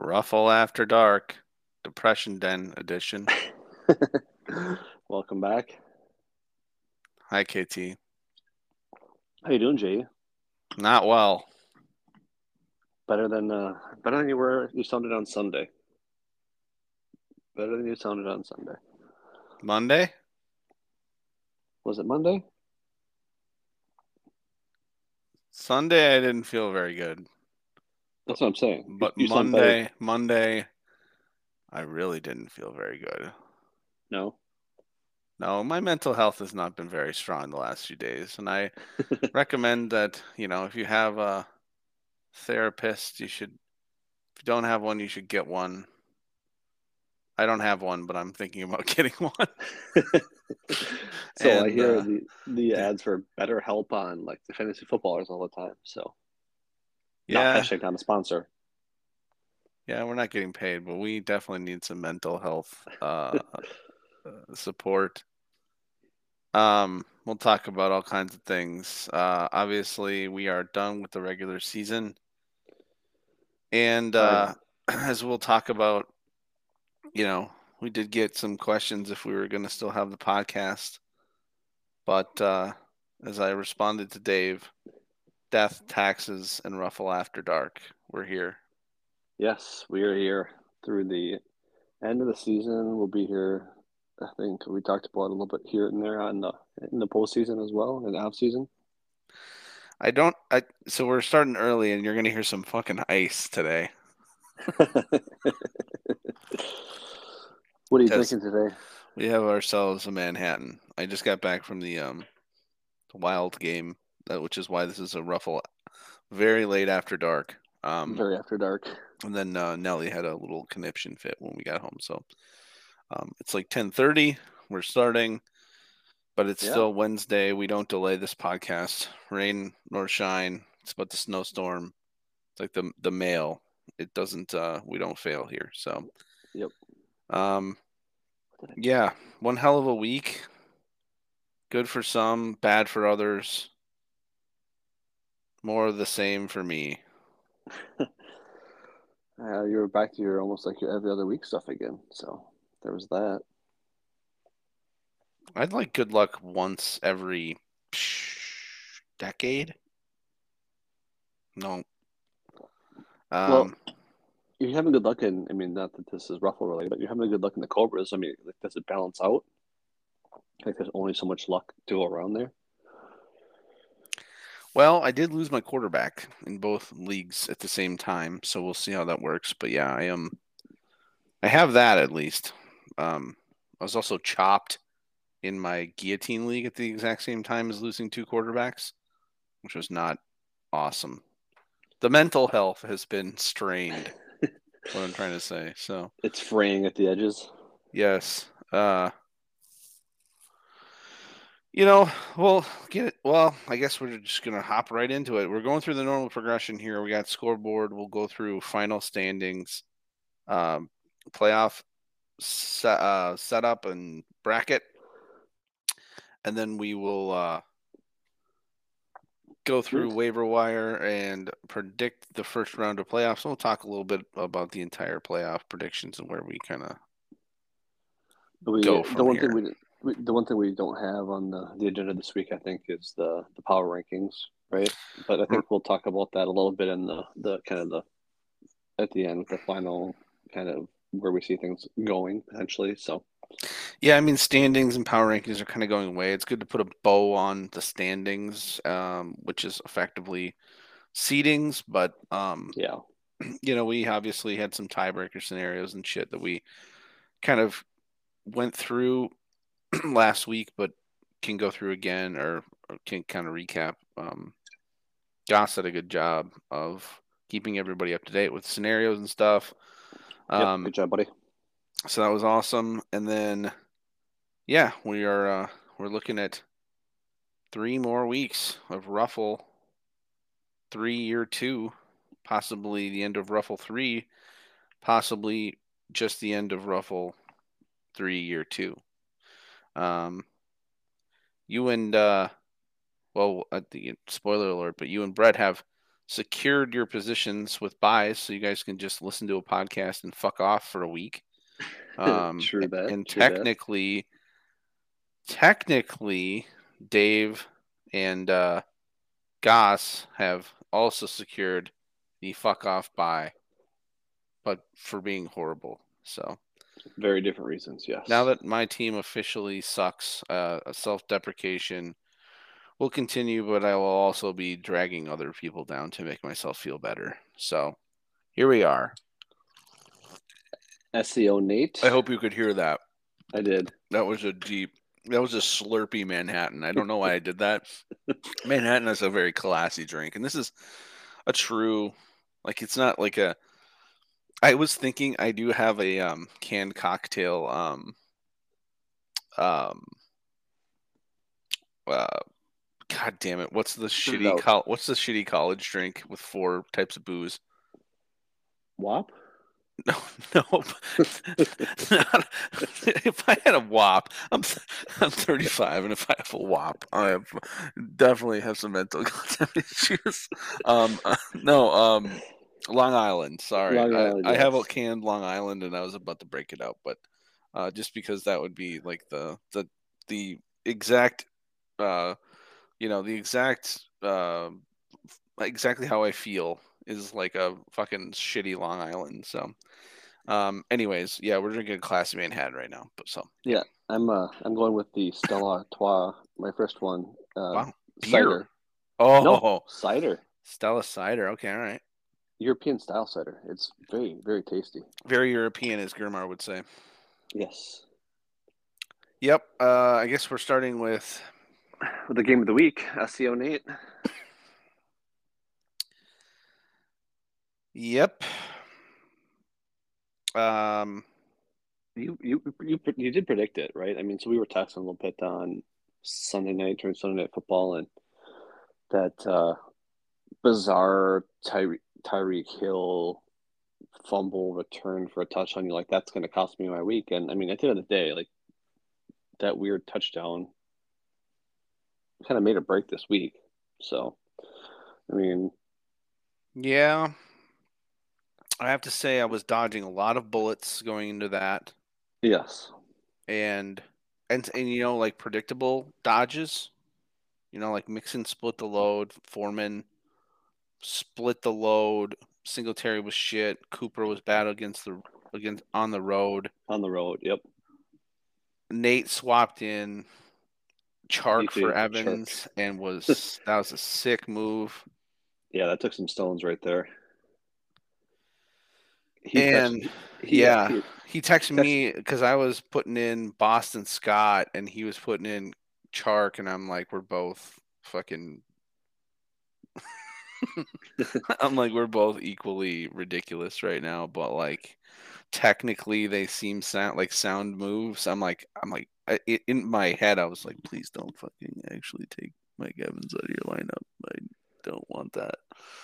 RUFFEL After Dark, Depression Den edition. Welcome back. Hi, KT. How you doing, Jay? Not well. Better than uh, better than you were. You sounded on Sunday. Better than you sounded on Sunday. Monday? Was it Monday? Sunday, I didn't feel very good. That's what I'm saying. But You- you sound better. Monday, Monday, I really didn't feel very good. No. No, my mental health has not been very strong the last few days, and I recommend that you know if you have a therapist, you should. If you don't have one, you should get one. I don't have one, but I'm thinking about getting one. so I hear uh, the the ads for better help on like the fantasy footballers all the time. So Yeah, not hashtag not a sponsor. yeah, we're not getting paid, but we definitely need some mental health uh, uh, support. Um, we'll talk about all kinds of things. Uh, obviously, we are done with the regular season, and uh, as we'll talk about, you know, we did get some questions if we were going to still have the podcast, but uh, as I responded to Dave, death, taxes, and RUFFEL after dark, we're here. Yes, we are here through the end of the season. We'll be here. I think we talked about a little bit here and there on the in the postseason as well, in off season. I don't. I so we're starting early, and you're gonna hear some fucking ice today. what are you thinking today? We have ourselves a Manhattan. I just got back from the um, the Wild game, which is why this is a RUFFEL, very late after dark. Um, Very after dark. and then uh, Nelly had a little conniption fit when we got home. So um, it's like ten thirty. We're starting, but it's Yeah. still Wednesday. We don't delay this podcast, rain nor shine. It's about the snowstorm. It's like the the mail. It doesn't. Uh, we don't fail here. So. Yep. Um. Yeah, one hell of a week. Good for some, bad for others. More of the same for me. Uh, you're back to your almost like your every other week stuff again. So there was that. I'd like good luck once every decade. No. Um, Well, You're having good luck in. I mean, not that this is RUFFEL related, but you're having good luck in the Cobras. I mean, like, does it balance out? Like, there's only so much luck to go around there. Well, I did lose my quarterback in both leagues at the same time, so we'll see how that works. But yeah, I am. I have that at least. Um, I was also chopped in my guillotine league at the exact same time as losing two quarterbacks, which was not awesome. The mental health has been strained. what I'm trying to say. So It's fraying at the edges. yes, uh, you know, we'll get it. Well, I guess we're just gonna hop right into it. We're going through the normal progression here. We got scoreboard. We'll go through final standings, um, playoff set, uh, setup and bracket, and then we will uh, go through waiver wire and predict the first round of playoffs. We'll talk a little bit about the entire playoff predictions and where we kind of Go the from one here. thing we, we the one thing we don't have on the, the agenda this week, I think, is the the power rankings, right? But I think we'll talk about that a little bit in the the kind of the at the end, the final kind of where we see things going potentially. So Yeah, I mean standings and power rankings are kind of going away. It's good to put a bow on the standings, um, which is effectively seedings. But um, yeah, you know, we obviously had some tiebreaker scenarios and shit that we kind of went through last week, but can go through again or, or can kind of recap. Um, Goss did a good job of keeping everybody up to date with scenarios and stuff. Yep, Um, good job, buddy. so that was awesome. And then, yeah, we are uh, we're looking at three more weeks of RUFFEL three year two, possibly the end of RUFFEL three, possibly just the end of RUFFEL three year two. Um, you and uh, well, at the spoiler alert, but you and Brett have secured your positions with buys, so you guys can just listen to a podcast and fuck off for a week. Um, True that, And that. technically, technically, Dave and uh, Goss have also secured the fuck off buy, but for being horrible. So Very different reasons, yes. now that my team officially sucks, uh, self deprecation will continue, but I will also be dragging other people down to make myself feel better. So here we are. SEO Nate. I hope you could hear that. I did. That was a deep, that was a slurpy Manhattan. I don't know why I did that. Manhattan is a very classy drink, and this is a true, like it's not like a. I was thinking I do have a um, canned cocktail. Um, um, uh, God damn it! What's the shitty col- What's the shitty college drink with four types of booze? wop No, no. Not- if I had a wop I'm I'm 35, and if I have a wop I have definitely have some mental issues. Um, uh, no, um, Long Island. Sorry, Long I, Island, I have a canned Long Island, and I was about to break it out, but uh, just because that would be like the the the exact, uh, you know, the exact, uh, exactly how I feel is like a fucking shitty Long Island. So, um, anyways, yeah, we're drinking a classy Manhattan right now. But so yeah, I'm uh I'm going with the Stella Artois, my first one. Uh Wow. Beer. cider. oh, No, cider. Stella cider. Okay, all right. European style cider. It's very, very tasty. Very European, as Germar would say. Yes. Yep. Uh, I guess we're starting with With the game of the week, SEO Nate. yep. Um, You you you you did predict it, right? I mean, so we were texting a little bit on Sunday night during Sunday night football, and that uh, bizarre Tyre Tyreek Hill fumble return for a touchdown. You're like, that's going to cost me my week. And I mean, at the end of the day, like that weird touchdown kind of made a break this week. So, I mean, yeah. I have to say I was dodging a lot of bullets going into that. yes, and and and you know like predictable dodges you know like mixon split the load foreman split the load singletary was shit cooper was bad against the against on the road on the road. Yep. nate swapped in chark for Chark. evans and was that was a sick move Yeah, that took some stones right there. He and touched- he- yeah he- he texted Text- me because i was putting in boston scott and he was putting in chark and i'm like we're both fucking I'm like we're both equally ridiculous right now, but like technically they seem sound like sound moves. I'm like I'm like I, in my head I was like please don't fucking actually take Mike Evans out of your lineup. I don't want that.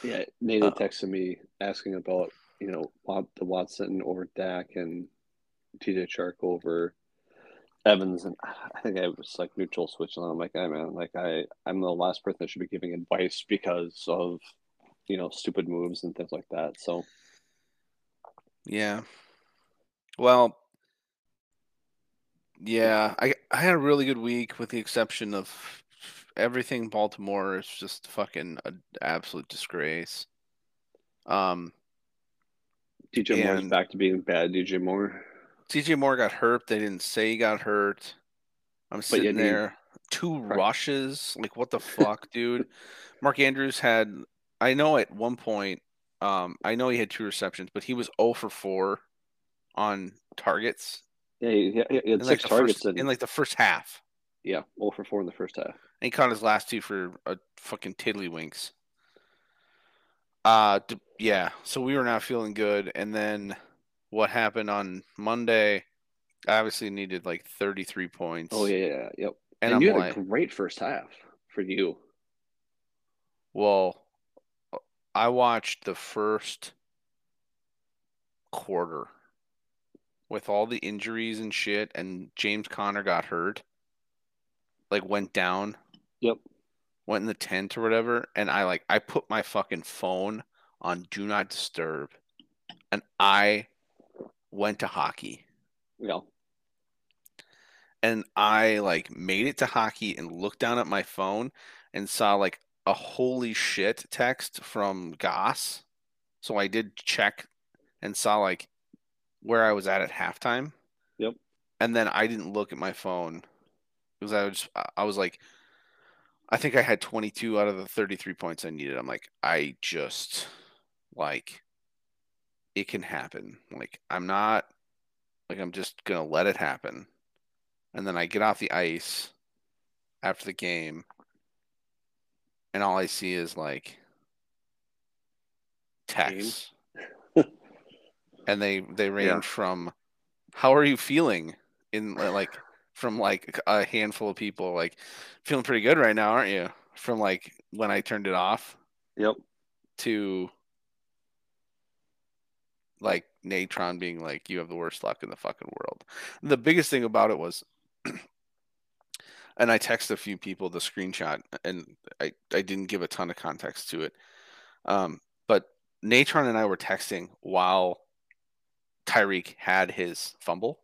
Yeah, Nate Uh, texted me asking about you know the Watson over Dak and DJ Chark over Evans, and I think I was like neutral switching. I'm like, hey man, like I I'm the last person that should be giving advice because of you know stupid moves and things like that. So Yeah. Well, yeah, I I had a really good week with the exception of everything Baltimore is just fucking an absolute disgrace. Um DJ Moore's And- back to being bad. DJ Moore. DJ Moore got hurt. They didn't say he got hurt. I'm sitting he- there. Two rushes. Like what the fuck, dude? Mark Andrews had I know at one point, um, I know he had two receptions, but he was 0 for 4 on targets Yeah, he, had in like the targets first in, in like the first half. yeah, all for four in the first half. And he caught his last two for a fucking tiddlywinks. Uh, d- yeah. So we were not feeling good, and then what happened on Monday? I obviously needed like 33 points. Oh yeah, yep. and, And, I'm you had like, a great first half for you. well, I watched the first quarter with all the injuries and shit, and James Conner got hurt, like went down. Yep. went in the tent or whatever, and I like I put my fucking phone on do not disturb, and I went to hockey. Yeah. And I like made it to hockey and looked down at my phone and saw like a holy shit text from Goss. So I did check and saw like where I was at at halftime. Yep. And then I didn't look at my phone because I was I was like I think I had 22 out of the 33 points I needed. I'm like I just like it can happen. Like I'm not like I'm just going to let it happen. And then I get off the ice after the game and all I see is like texts. and they they range yeah. from how are you feeling in like from like a handful of people like feeling pretty good right now, aren't you? From like when I turned it off. Yep. To like Natron being like, "You have the worst luck in the fucking world." The biggest thing about it was, and I texted a few people the screenshot, and I I didn't give a ton of context to it, um, but Natron and I were texting while Tyreek had his fumble.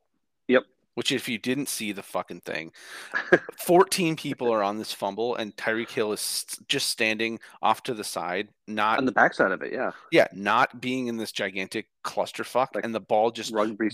Which, if you didn't see the fucking thing, 14 people are on this fumble, and Tyreek Hill is just standing off to the side, not on the backside of it. Yeah. Yeah, not being in this gigantic clusterfuck, like and the ball just rugby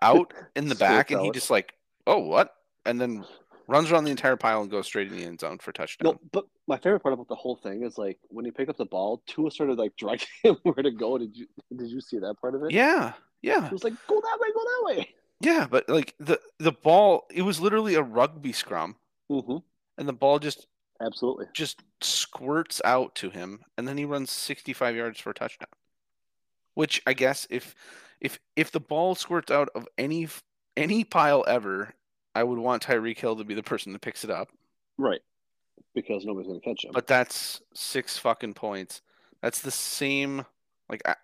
out in the back, and he just like, oh, what? And then runs around the entire pile and goes straight in the end zone for touchdown. No, but my favorite part about the whole thing is like when he picked up the ball, Tua started like directing him where to go. Did you did you see that part of it? Yeah, yeah. It was like go that way, go that way. Yeah, but like the the ball, it was literally a rugby scrum, mm-hmm. and the ball just absolutely just squirts out to him, and then he runs sixty five yards for a touchdown. Which I guess if if if the ball squirts out of any any pile ever, I would want Tyreek Hill to be the person that picks it up. Right. Because nobody's gonna catch him. But that's six fucking points. That's the same. Like I,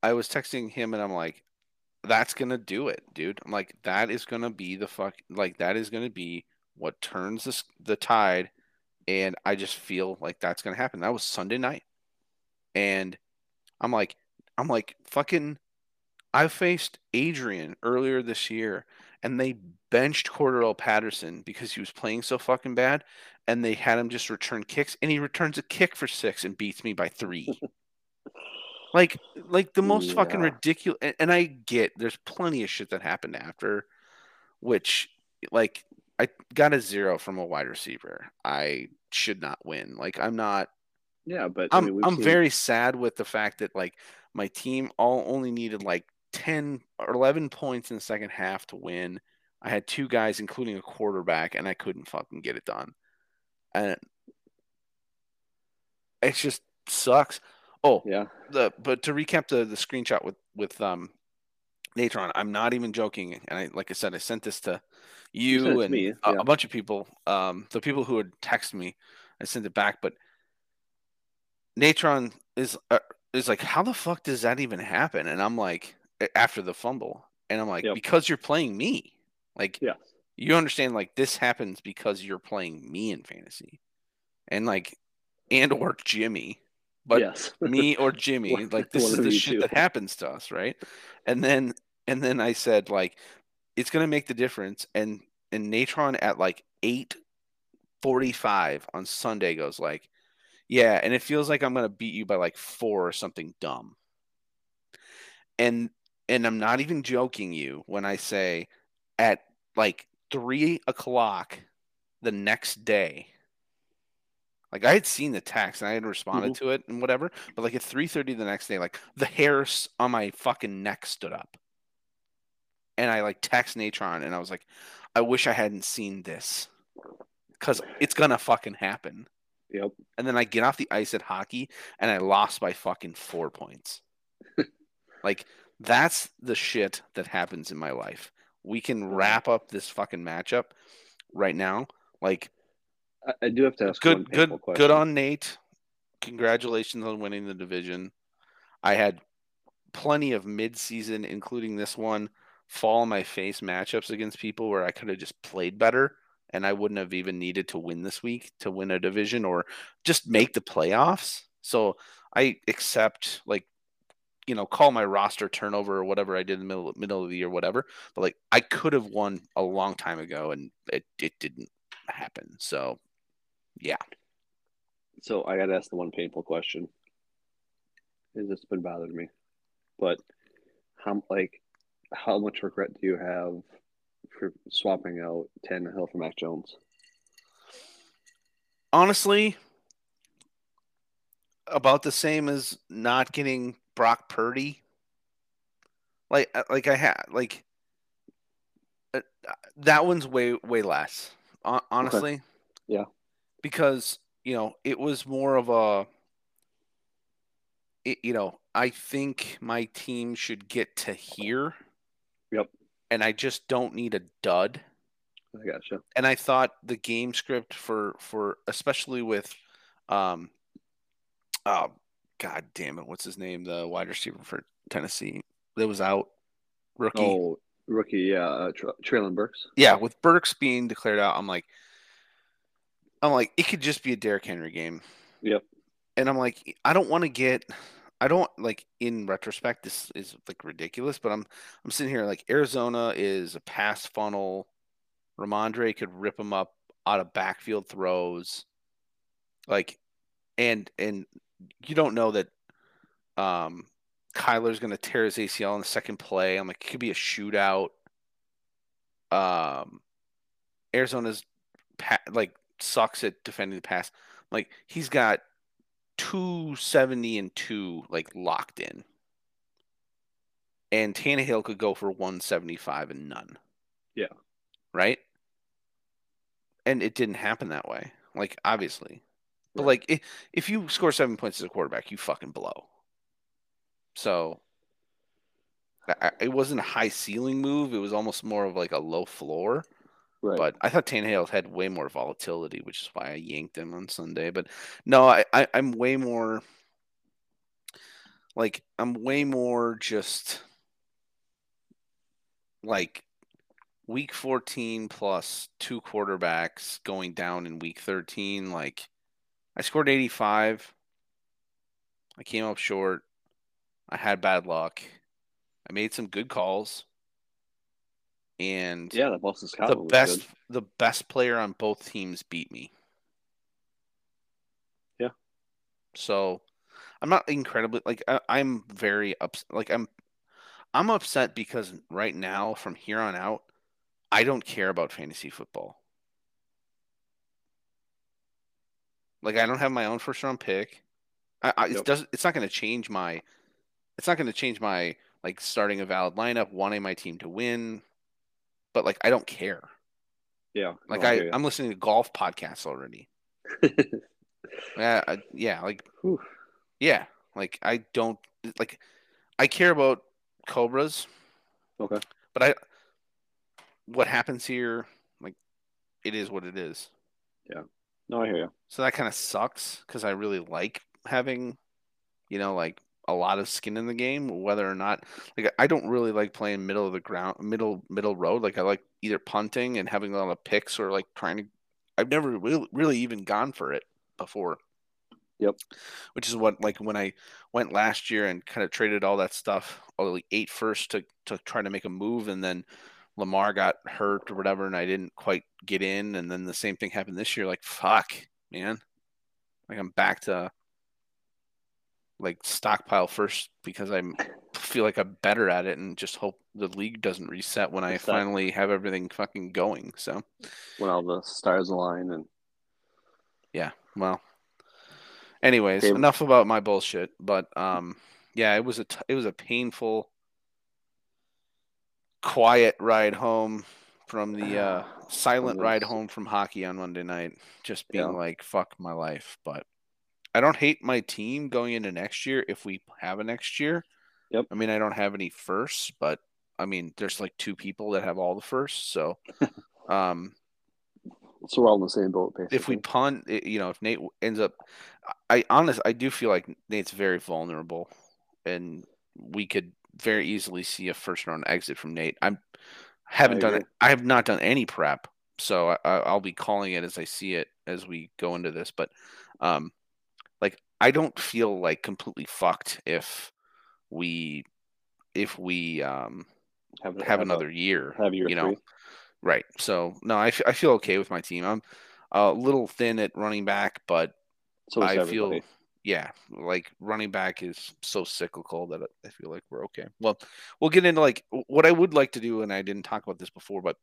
I was texting him, and I'm like, that's gonna do it, dude. I'm like, that is gonna be the fuck like that is gonna be what turns this the tide. And I just feel like that's gonna happen. That was Sunday night. And I'm like, I'm like, fucking I faced Adrian earlier this year and they benched Cordarrelle Patterson because he was playing so fucking bad and they had him just return kicks and he returns a kick for six and beats me by three. Like, like the most yeah. fucking ridiculous. And, and I get there's plenty of shit that happened after, which like I got a zero from a wide receiver. I should not win. Like I'm not. Yeah, but I'm I mean, I'm seen... very sad with the fact that like my team all only needed like 10 or 11 points in the second half to win. I had two guys, including a quarterback, and I couldn't fucking get it done. And it just sucks. Oh yeah. The but to recap the the screenshot with with um Natron, I'm not even joking. And I like I said, I sent this to you, you and yeah. a, a, bunch of people. Um, the people who had texted me, I sent it back. But Natron is uh, is like, how the fuck does that even happen? And I'm like, after the fumble, and I'm like, yep. because you're playing me. Like, yeah. you understand? Like, this happens because you're playing me in fantasy, and like, and or Jimmy but yes. me or Jimmy, like this is the shit too. that happens to us, right? And then and then I said like it's gonna make the difference. And and Natron at like eight forty five on Sunday goes like, yeah, and it feels like I'm gonna beat you by like four or something dumb. And and I'm not even joking you when I say at like three o'clock the next day like I had seen the text and I had responded mm-hmm. to it and whatever, but like at three thirty the next day, like the hairs on my fucking neck stood up, and I like text Natron and I was like, I wish I hadn't seen this, because it's gonna fucking happen. Yep. And then I get off the ice at hockey and I lost by fucking four points. like that's the shit that happens in my life. We can wrap up this fucking matchup right now. Like I do have to ask good, good, question. good on Nate. Congratulations on winning the division. I had plenty of mid-season, including this one, fall on my face matchups against people where I could have just played better and I wouldn't have even needed to win this week to win a division or just make the playoffs. So I accept like you know call my roster turnover or whatever I did in the middle middle of the year, whatever. But like I could have won a long time ago, and it it didn't happen. So yeah. So I got to ask the one painful question. Is it's been bothering me, but how like how much regret do you have for swapping out Tannehill for Mac Jones? Honestly, about the same as not getting Brock Purdy. Like, uh, like I had like uh, that one's way way less. Honestly, okay. yeah, because you know it was more of a. It, you know, I think my team should get to here. Yep. And I just don't need a dud. I gotcha. And I thought the game script for for especially with um oh god damn it, what's his name? The wide receiver for Tennessee that was out. Rookie. Oh, rookie, yeah, uh, Treylon Burks. Yeah, with Burks being declared out, I'm like, I'm like, it could just be a Derrick Henry game. Yep. And I'm like, I don't want to get, I don't like. In retrospect, this is like ridiculous, but I'm, I'm sitting here like Arizona is a pass funnel. Ramondre could rip him up out of backfield throws, like, and and you don't know that um, Kyler's going to tear his ACL in the second play. I'm like, it could be a shootout. Um, Arizona's pa- like sucks at defending the pass. Like he's got 270 and two like locked in. And Tannehill could go for 175 and none. Yeah. Right? And it didn't happen that way. Like, obviously. But like, if, if you score seven points as a quarterback, you fucking blow. So it wasn't a high ceiling move. It was almost more of like a low floor. Right. But I thought Tannehill had way more volatility, which is why I yanked him on Sunday. But no, I, I I'm way more like I'm way more just like week 14 plus two quarterbacks going down in week 13 like I scored 85. I came up short. I had bad luck. I made some good calls. And yeah, the Boston Scott the best good. the best player on both teams beat me. Yeah. So I'm not incredibly like I, I'm very upset. Like I'm I'm upset because right now from here on out, I don't care about fantasy football. Like I don't have my own first round pick. I, I it does it's not going to change my it's not going to change my like starting a valid lineup, wanting my team to win, but like I don't care. Yeah. Like I, I I'm listening to golf podcasts already. yeah, I, yeah, like Whew. yeah, like I don't like I care about cobras. Okay. But I what happens here like it is what it is. Yeah. No, I hear you. So that kind of sucks because I really like having, you know, like a lot of skin in the game. Whether or not, like, I don't really like playing middle of the ground, middle middle road. Like, I like either punting and having a lot of picks or like trying to. I've never really, really even gone for it before. Yep. Which is what like when I went last year and kind of traded all that stuff, oh, all the eight first to to try to make a move, and then Lamar got hurt or whatever, and I didn't quite get in. And then the same thing happened this year. Like, fuck, man. Like, I'm back to like stockpile first because I feel like I'm better at it and just hope the league doesn't reset when I finally have everything fucking going. So, when all the stars align and yeah, well, anyways, enough about my bullshit. But um, yeah, it was a t- it was a painful quiet ride home from the uh, silent ride home from hockey on Monday night. Just being yeah. like, fuck my life. But I don't hate my team going into next year if we have a next year. Yep. I mean, I don't have any firsts, but I mean, there's like two people that have all the firsts. So, um, so we're all in the same boat. Basically. If we punt, you know, if Nate ends up, I honest, I do feel like Nate's very vulnerable, and we could very easily see a first round exit from Nate. I'm haven't done it. I have not done any prep so I, I'll be calling it as I see it as we go into this. But um, I don't feel like completely fucked if we if we um have, have, have another a, year. Have year you know, three. right? So no, I, f- I feel okay with my team. I'm a little thin at running back, but so I everybody. feel yeah, like running back is so cyclical that I feel like we're okay. Well, we'll get into like what I would like to do, and I didn't talk about this before, but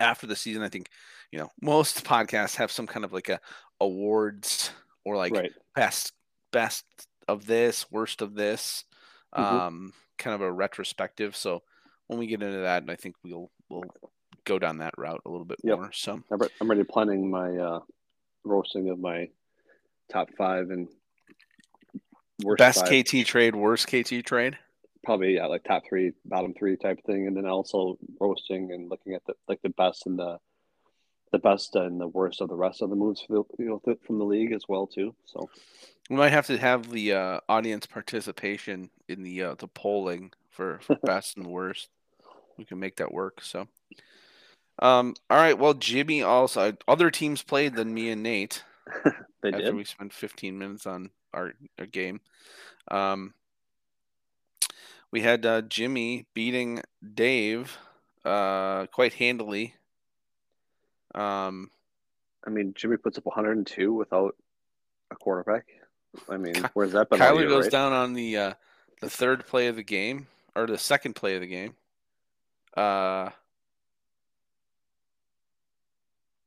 after the season, I think you know most podcasts have some kind of like a awards or like right. best best of this, worst of this, mm-hmm. um, kind of a retrospective. So when we get into that, I think we'll we'll go down that route a little bit yep. more. So I'm already planning my uh, roasting of my top five and worst best five. KT trade, worst KT trade. Probably yeah, like top three, bottom three type thing, and then also roasting and looking at the like the best and the the best and the worst of the rest of the moves you know from the league as well too. So we might have to have the uh, audience participation in the uh, the polling for, for best and worst. We can make that work. So, um, all right. Well, Jimmy also other teams played than me and Nate. they after did. we spent 15 minutes on our, our game. Um, we had uh, Jimmy beating Dave uh, quite handily. Um, I mean, Jimmy puts up 102 without a quarterback. I mean, where's that been? Kyler goes right? down on the uh, the third play of the game or the second play of the game. Uh,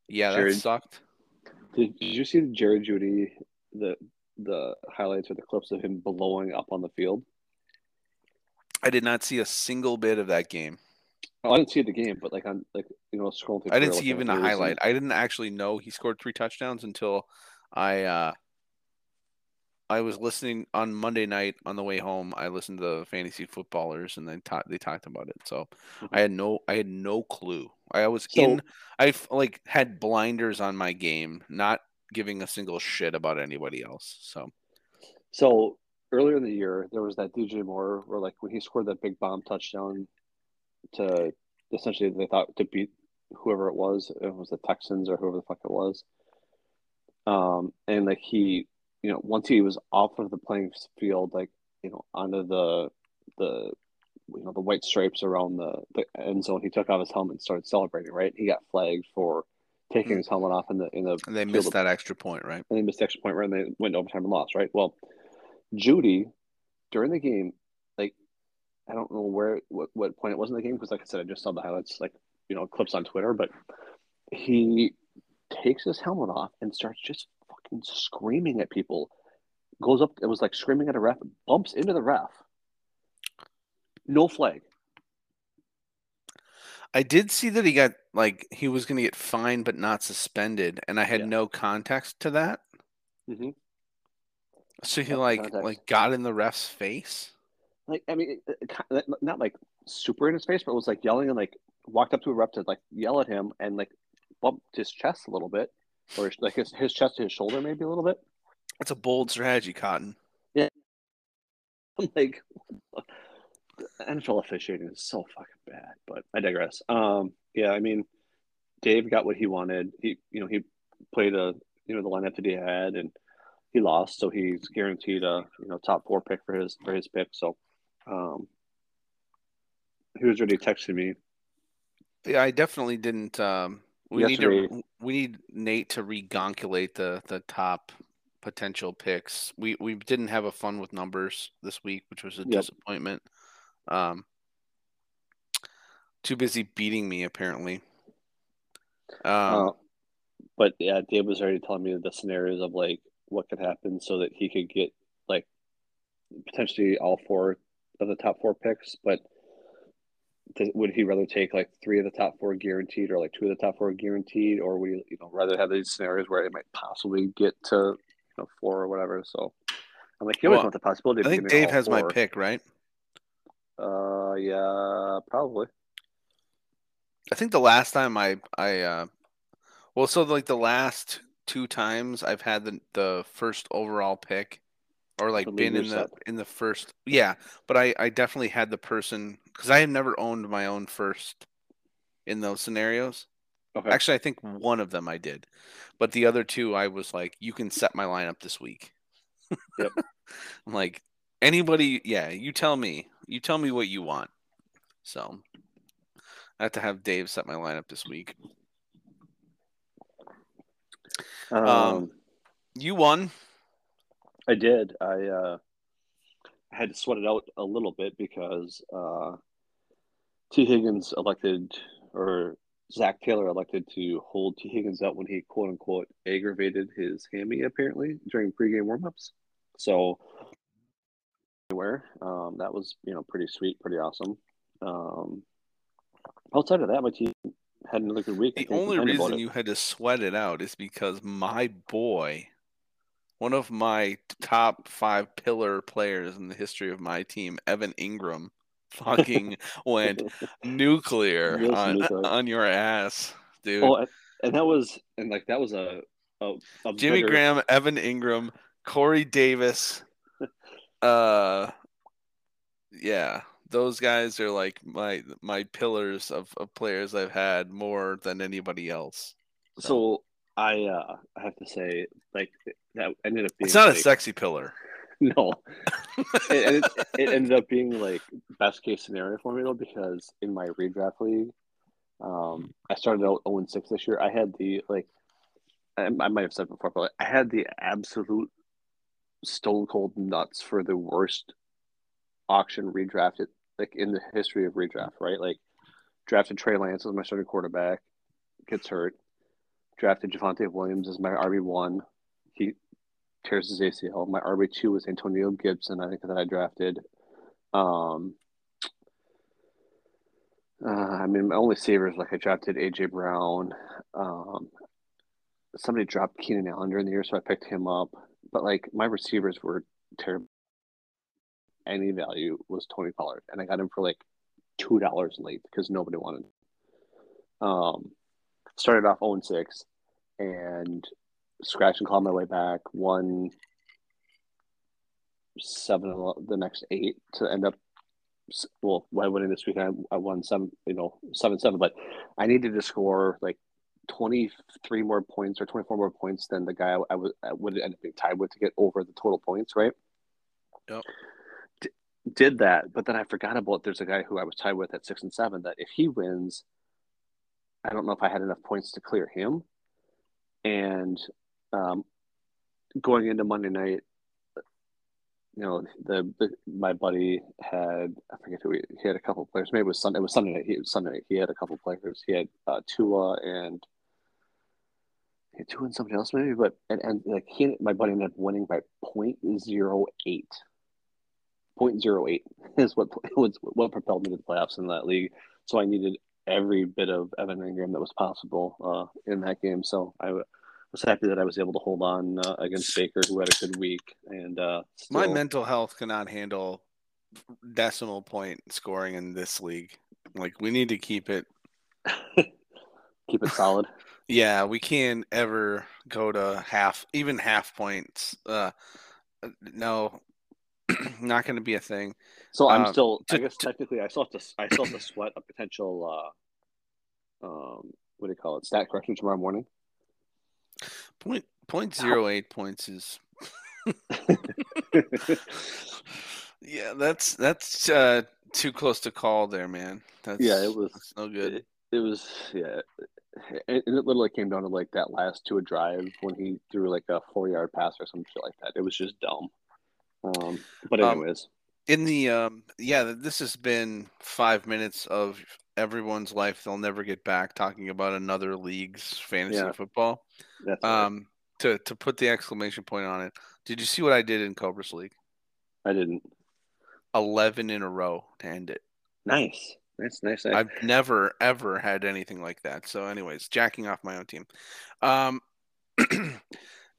yeah, Jared, that sucked. Did, did you see Jerry Jeudy the the highlights or the clips of him blowing up on the field? I did not see a single bit of that game. Oh, I didn't see the game, but like on like you know scrolling through. I didn't see even a highlight. I didn't actually know he scored three touchdowns until I uh I was listening on Monday night on the way home. I listened to the fantasy footballers, and they talked. They talked about it. So mm-hmm. I had no, I had no clue. I was so, in. I like had blinders on my game, not giving a single shit about anybody else. So, so earlier in the year, there was that DJ Moore where, like, when he scored that big bomb touchdown to essentially they thought to beat whoever it was, it was the Texans or whoever the fuck it was. Um, and like he you know, once he was off of the playing field, like you know, onto the the you know the white stripes around the, the end zone, he took off his helmet and started celebrating. Right, he got flagged for taking mm-hmm. his helmet off in the in the. And they missed of, that extra point, right? And they missed the extra point, right? And they went overtime and lost, right? Well, Jeudy during the game, I don't know where what, what point it was in the game because, like I said, I just saw the highlights, like you know, clips on Twitter, but he takes his helmet off and starts just fucking screaming at people. Goes up, it was like screaming at a ref, bumps into the ref. No flag. I did see that he got like he was going to get fined but not suspended, and I had yeah. no context to that. Mm-hmm. So he like context. like got in the ref's face. Like I mean, not like super in his face, but it was like yelling and like walked up to a rep to like yell at him and like bumped his chest a little bit or like his, his chest to his shoulder, maybe a little bit. That's a bold strategy, Cotton. Yeah. I'm like, NFL officiating is so fucking bad, but I digress. Um, yeah, I mean, Dave got what he wanted. He, you know, he played a, you know, the lineup that he had, and he lost, so he's guaranteed a, you know, top four pick for his for his pick. So, um, he was already texting me. Yeah, I definitely didn't. Um, we Yesterday, need to we need Nate to regonculate the the top potential picks. We we didn't have a fun with numbers this week, which was a yep. disappointment. Um, too busy beating me apparently. Um, uh, but yeah, Dave was already telling me the scenarios of like what could happen so that he could get like potentially all four of the top four picks, but would he rather take like three of the top four guaranteed or like two of the top four guaranteed? Or would he you know rather have these scenarios where it might possibly get to you know four or whatever? So i'm like you always well, want the possibility i think dave has four. my pick right? Uh yeah probably. I think the last time i i uh well so like the last two times i've had the the first overall pick or like been in the in the first yeah but i i definitely had the person because i have never owned my own first in those scenarios Okay. Actually, I think one of them I did, but the other two I was like, you can set my lineup this week. Yep. I'm like anybody, yeah, you tell me. You tell me what you want. So I have to have Dave set my lineup this week. Um, Um, You won. I did. I uh, had to sweat it out a little bit because uh, T. Higgins elected, or Zac Taylor elected to hold T. Higgins out when he quote unquote aggravated his hammy apparently during pregame warmups. So, anywhere um, that was you know pretty sweet, pretty awesome. Um, outside of that, my team had another good week. The only reason you had to sweat it out is because my boy, one of my top five pillar players in the history of my team, Evan Engram, fucking went nuclear Yes, on, nuclear. on your ass, dude. Oh, and- that was and like that was a, a, a Jimmy better- Graham, Evan Engram, Corey Davis. Uh, yeah, those guys are like my my pillars of, of players I've had more than anybody else. So I uh I have to say like that ended up being It's not a sexy pillar. no. it, it, it ended up being like best case scenario for me though because in my redraft league, um, I started out 0 6 this year. I had the like I, I might have said before, but I had the absolute stone cold nuts for the worst auction redrafted like in the history of redraft, right? Like drafted Trey Lance as my starting quarterback, gets hurt. Drafted Javonte Williams as my RB one. Tears his ACL. My RB two was Antonio Gibson, I think that I drafted. Um uh, I mean, my only savers like I drafted AJ Brown. Um, somebody dropped Keenan Allen during the year, so I picked him up. But like my receivers were terrible. Any value was Tony Pollard, and I got him for like two dollars late because nobody wanted. Um, started off 0 6 and scratch and claw my way back. Won seven the next eight to end up well, by winning this weekend, I won uh, seven, you know, seven seven. But I needed to score like twenty three more points or twenty four more points than the guy I would I would end up being tied with to get over the total points, right? Yep. D- did that, but then I forgot about there's a guy who I was tied with at six and seven that if he wins, I don't know if I had enough points to clear him. And um, going into Monday night, you know, the, the my buddy had I forget who he, he had a couple players. Maybe it was Sunday. It was Sunday night. He was Sunday night. He had a couple players. He had uh, Tua and he Tua and somebody else maybe. But and, and like he my buddy ended up winning by point zero eight. Point zero eight is what was what propelled me to the playoffs in that league. So I needed every bit of Evan Engram that was possible uh, in that game. So I was happy that I was able to hold on uh, against Baker, who had a good week. And uh, My mental health cannot handle decimal point scoring in this league. Like we need to keep it. keep it solid. Yeah, we can't ever go to half, even half points. Uh, no, not going to be a thing. So I'm Uh, still. I guess to- technically, I still have to. I still have to sweat a potential. Uh, um, what do you call it? Stat correction tomorrow morning. Point point zero eight points is yeah. That's that's uh, too close to call there, man. That's, Yeah, it was- no good. It, it was yeah. It, it literally came down to like that last to a drive when he threw like a four yard pass or some shit like that. It was just dumb. Um, but Um, anyways, in the um yeah this has been five minutes of everyone's life they'll never get back talking about another league's fantasy Yeah. football that's all right. um to to put the exclamation point on it did you see what i did in cobra's league I didn't. 11 in a row to end it Nice, nice, nice. nice. i've never ever had anything like that so anyways jacking off my own team um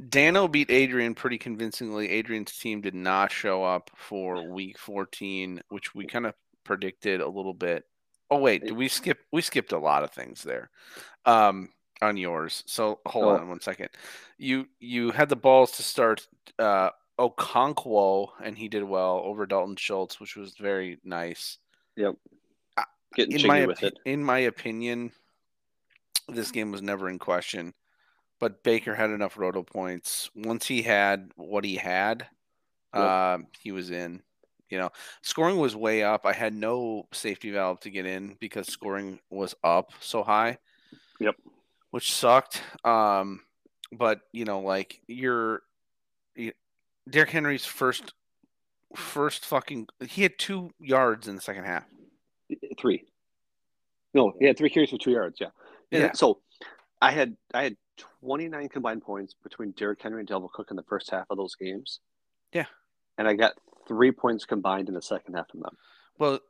Dano beat Adrian pretty convincingly. Adrian's team did not show up for week 14, which we kind of predicted a little bit. Oh wait, we skip we skipped a lot of things there. Um on yours. So hold Oh. on one second. You you had the balls to start uh Okonkwo and he did well over Dalton Schultz, which was very nice Getting in my with it. in my opinion, this game was never in question. But Baker had enough roto points. Once he had what he had, Yep. uh, he was in. You know, scoring was way up. I had no safety valve to get in because scoring was up so high. Yep. Which sucked. Um, but you know, like you're, you, Derrick Henry's first, first fucking. He had two yards in the second half. Three. No, he had three carries for two yards. Yeah. Yeah. So I had I had 29 combined points between Derrick Henry and Dalvin Cook in the first half of those games. Yeah. And I got three points combined in the second half from them. Well,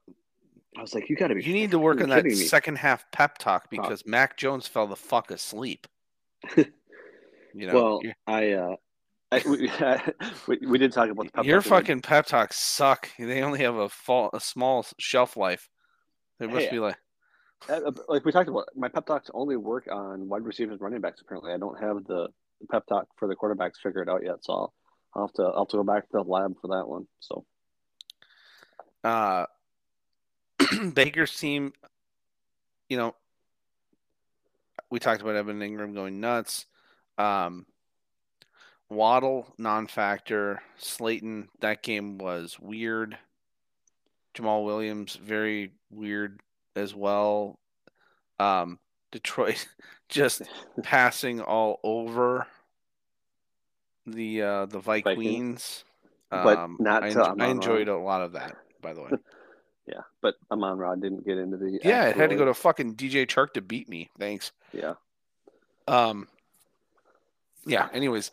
I was like, you got to be. you need to work on that me. second half pep talk because Mac Jones fell the fuck asleep. You know, well, I, uh, I we, we, we did talk about the pep your fucking pep talks suck. They only have a fall, a small shelf life. They must Hey, be like, uh, like we talked about. My pep talks only work on wide receivers, running backs. Apparently, I don't have the pep talk for the quarterbacks figured out yet. So I'll, I'll have to I'll have to go back to the lab for that one. So uh, Baker's team, you know, we talked about Evan Engram going nuts. Um, Waddle non-factor. Slayton that game was weird. Jamaal Williams very weird as well. Um, Detroit just passing all over the uh, the Vikings. But Um, not I, enj- I enjoyed a lot of that, by the way. yeah, but Amon Rod didn't get into the Yeah, it had to go to fucking DJ Chark to beat me. Thanks. yeah. Um, yeah. Anyways,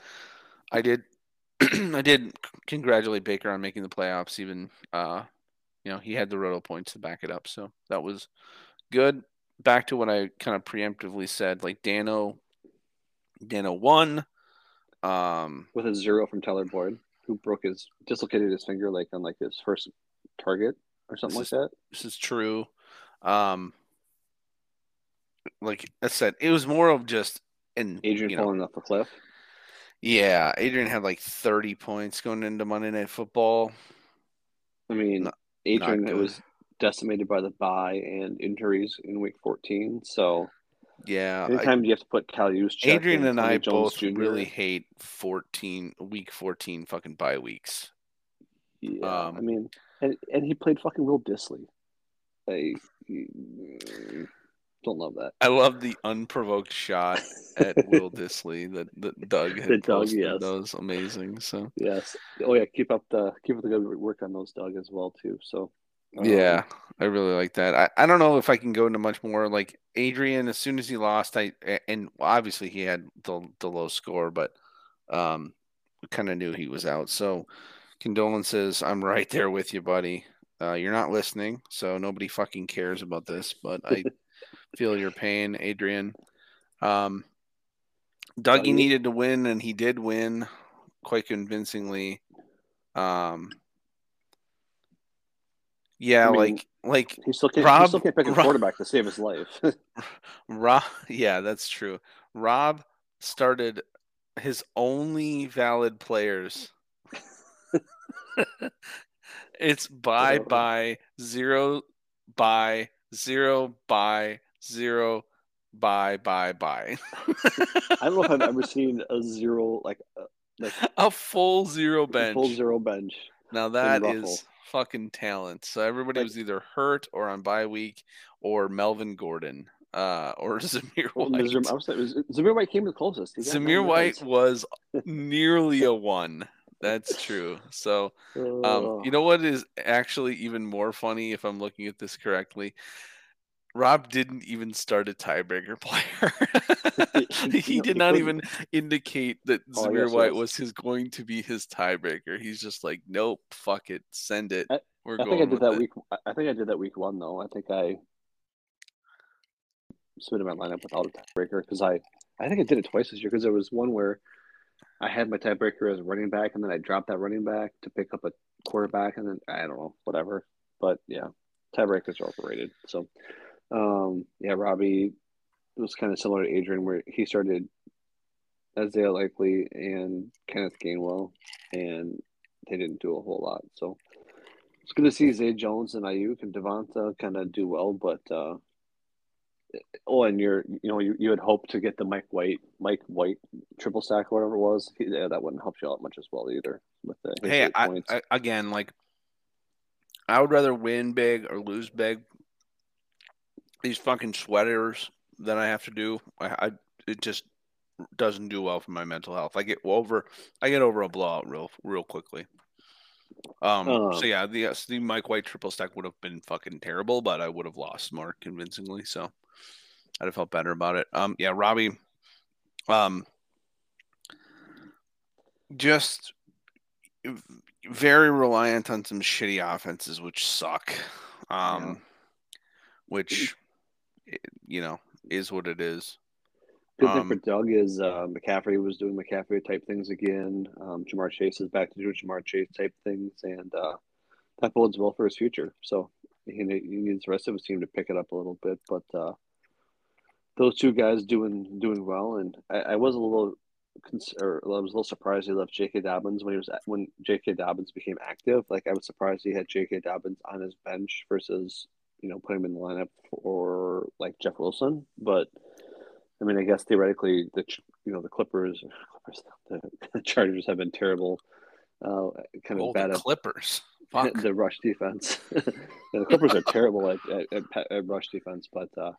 I did, I did congratulate Baker on making the playoffs. Even, uh, you know, he had the roto points to back it up, so that was good. Back to what I kind of preemptively said, like Dano, Dano won. Um, with a zero from Tyler Boyd, who broke his dislocated his finger like on like his first target or something like that. this is true. Um, like I said, it was more of just an Adrian you know, falling off the cliff. Yeah, Adrian had like 30 points going into Monday Night Football. I mean, Not- Adrian good. was decimated by the bye and injuries in week 14. So Yeah, I- anytime you have to put Cal Adrian and Tony I Jones both Jr., really hate 14 week 14 fucking bye weeks. Yeah, um, I mean, and and he played fucking Will Dissly. I mm, don't love that. I love the unprovoked shot at Will Dissly that, that Doug had The Doug, yes. That was amazing. So Yes. Oh yeah, keep up the keep up the good work on those, Doug, as well too. So um, yeah, I really like that. I, I don't know if I can go into much more. Like Adrian, as soon as he lost, I and obviously he had the the low score, but um, kind of knew he was out. So condolences. I'm right there with you, buddy. Uh, you're not listening, so nobody fucking cares about this, but I feel your pain, Adrian. Um, Dougie Dougie? needed to win, and he did win quite convincingly. Um, yeah, I mean, like like he still can't Rob- he still can't pick a Rob- quarterback to save his life. Rob, yeah, that's true. Rob started his only valid players. it's bye Whatever. bye zero bye zero bye zero bye bye bye. I don't know if I've ever seen a zero like uh, like a full zero a bench. full zero bench. Now that is fucking talent. So everybody was either hurt or on bye week or Melvin Gordon uh, or Zamir White. Zamir, Zamir White came the closest. Zamir White was nearly a one. That's true. So, um, you know what is actually even more funny if I'm looking at this correctly? Rob didn't even start a tiebreaker player. he did not even indicate that Oh, Zamir yes, White yes. was his going to be his tiebreaker. He's just like, nope, fuck it, send it. I- We're I going think I did that it. week. I- I think I did that week one though. I think I submitted my lineup without a tiebreaker because I, I think I did it twice this year because there was one where I had my tiebreaker as a running back and then I dropped that running back to pick up a quarterback and then I don't know whatever. But yeah, tiebreakers are overrated. So, um, yeah, Robbie was kind of similar to Adrian where he started Isaiah Likely and Kenneth Gainwell and they didn't do a whole lot. So it's good to see Zay Jones and Aiyuk and Devonta kind of do well, but uh, Oh, and you're you know you, you had hoped to get the Mike White Mike White triple stack or whatever it was. Yeah, that wouldn't help you out much as well either with the hey I, I, again like I would rather win big or lose big. These fucking sweaters that I have to do, I, I it just doesn't do well for my mental health. I get over I get over a blowout real real quickly. Um, uh, so yeah, the the Mike White triple stack would have been fucking terrible, but I would have lost more convincingly. So I'd have felt better about it. Um, yeah, Robbie, um, just very reliant on some shitty offenses, which suck. Um, yeah. which you know is what it is. Good thing um, for Doug is uh, McCaffrey was doing McCaffrey type things again. Um, Ja'Marr Chase is back to doing Ja'Marr Chase type things, and uh, that bodes well for his future. So he, he needs the rest of his team to pick it up a little bit, but uh, those two guys doing doing well. And I, I was a little, or I was a little surprised he left J.K. Dobbins when he was when J.K. Dobbins became active. Like I was surprised he had J.K. Dobbins on his bench versus you know put him in the lineup for like Jeff Wilson, but I mean, I guess theoretically, the you know the Clippers, Clippers the, the Chargers have been terrible, uh, kind of oh, bad at Clippers. the rush defense. the Clippers are terrible at, at, at, at, rush defense, but uh,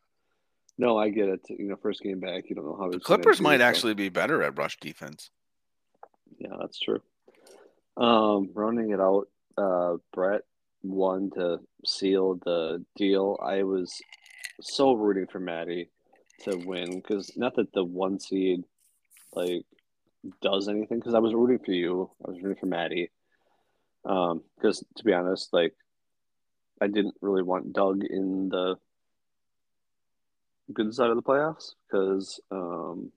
no, I get it. You know, first game back, you don't know how the Clippers might actually be better at rush defense. Yeah, that's true. Um, rounding it out, uh, Brett won to seal the deal. I was so rooting for Maddie to win because not that the one seed like does anything because I was rooting for you. I was rooting for Maddie. Um, because to be honest, like I didn't really want Doug in the good side of the playoffs because um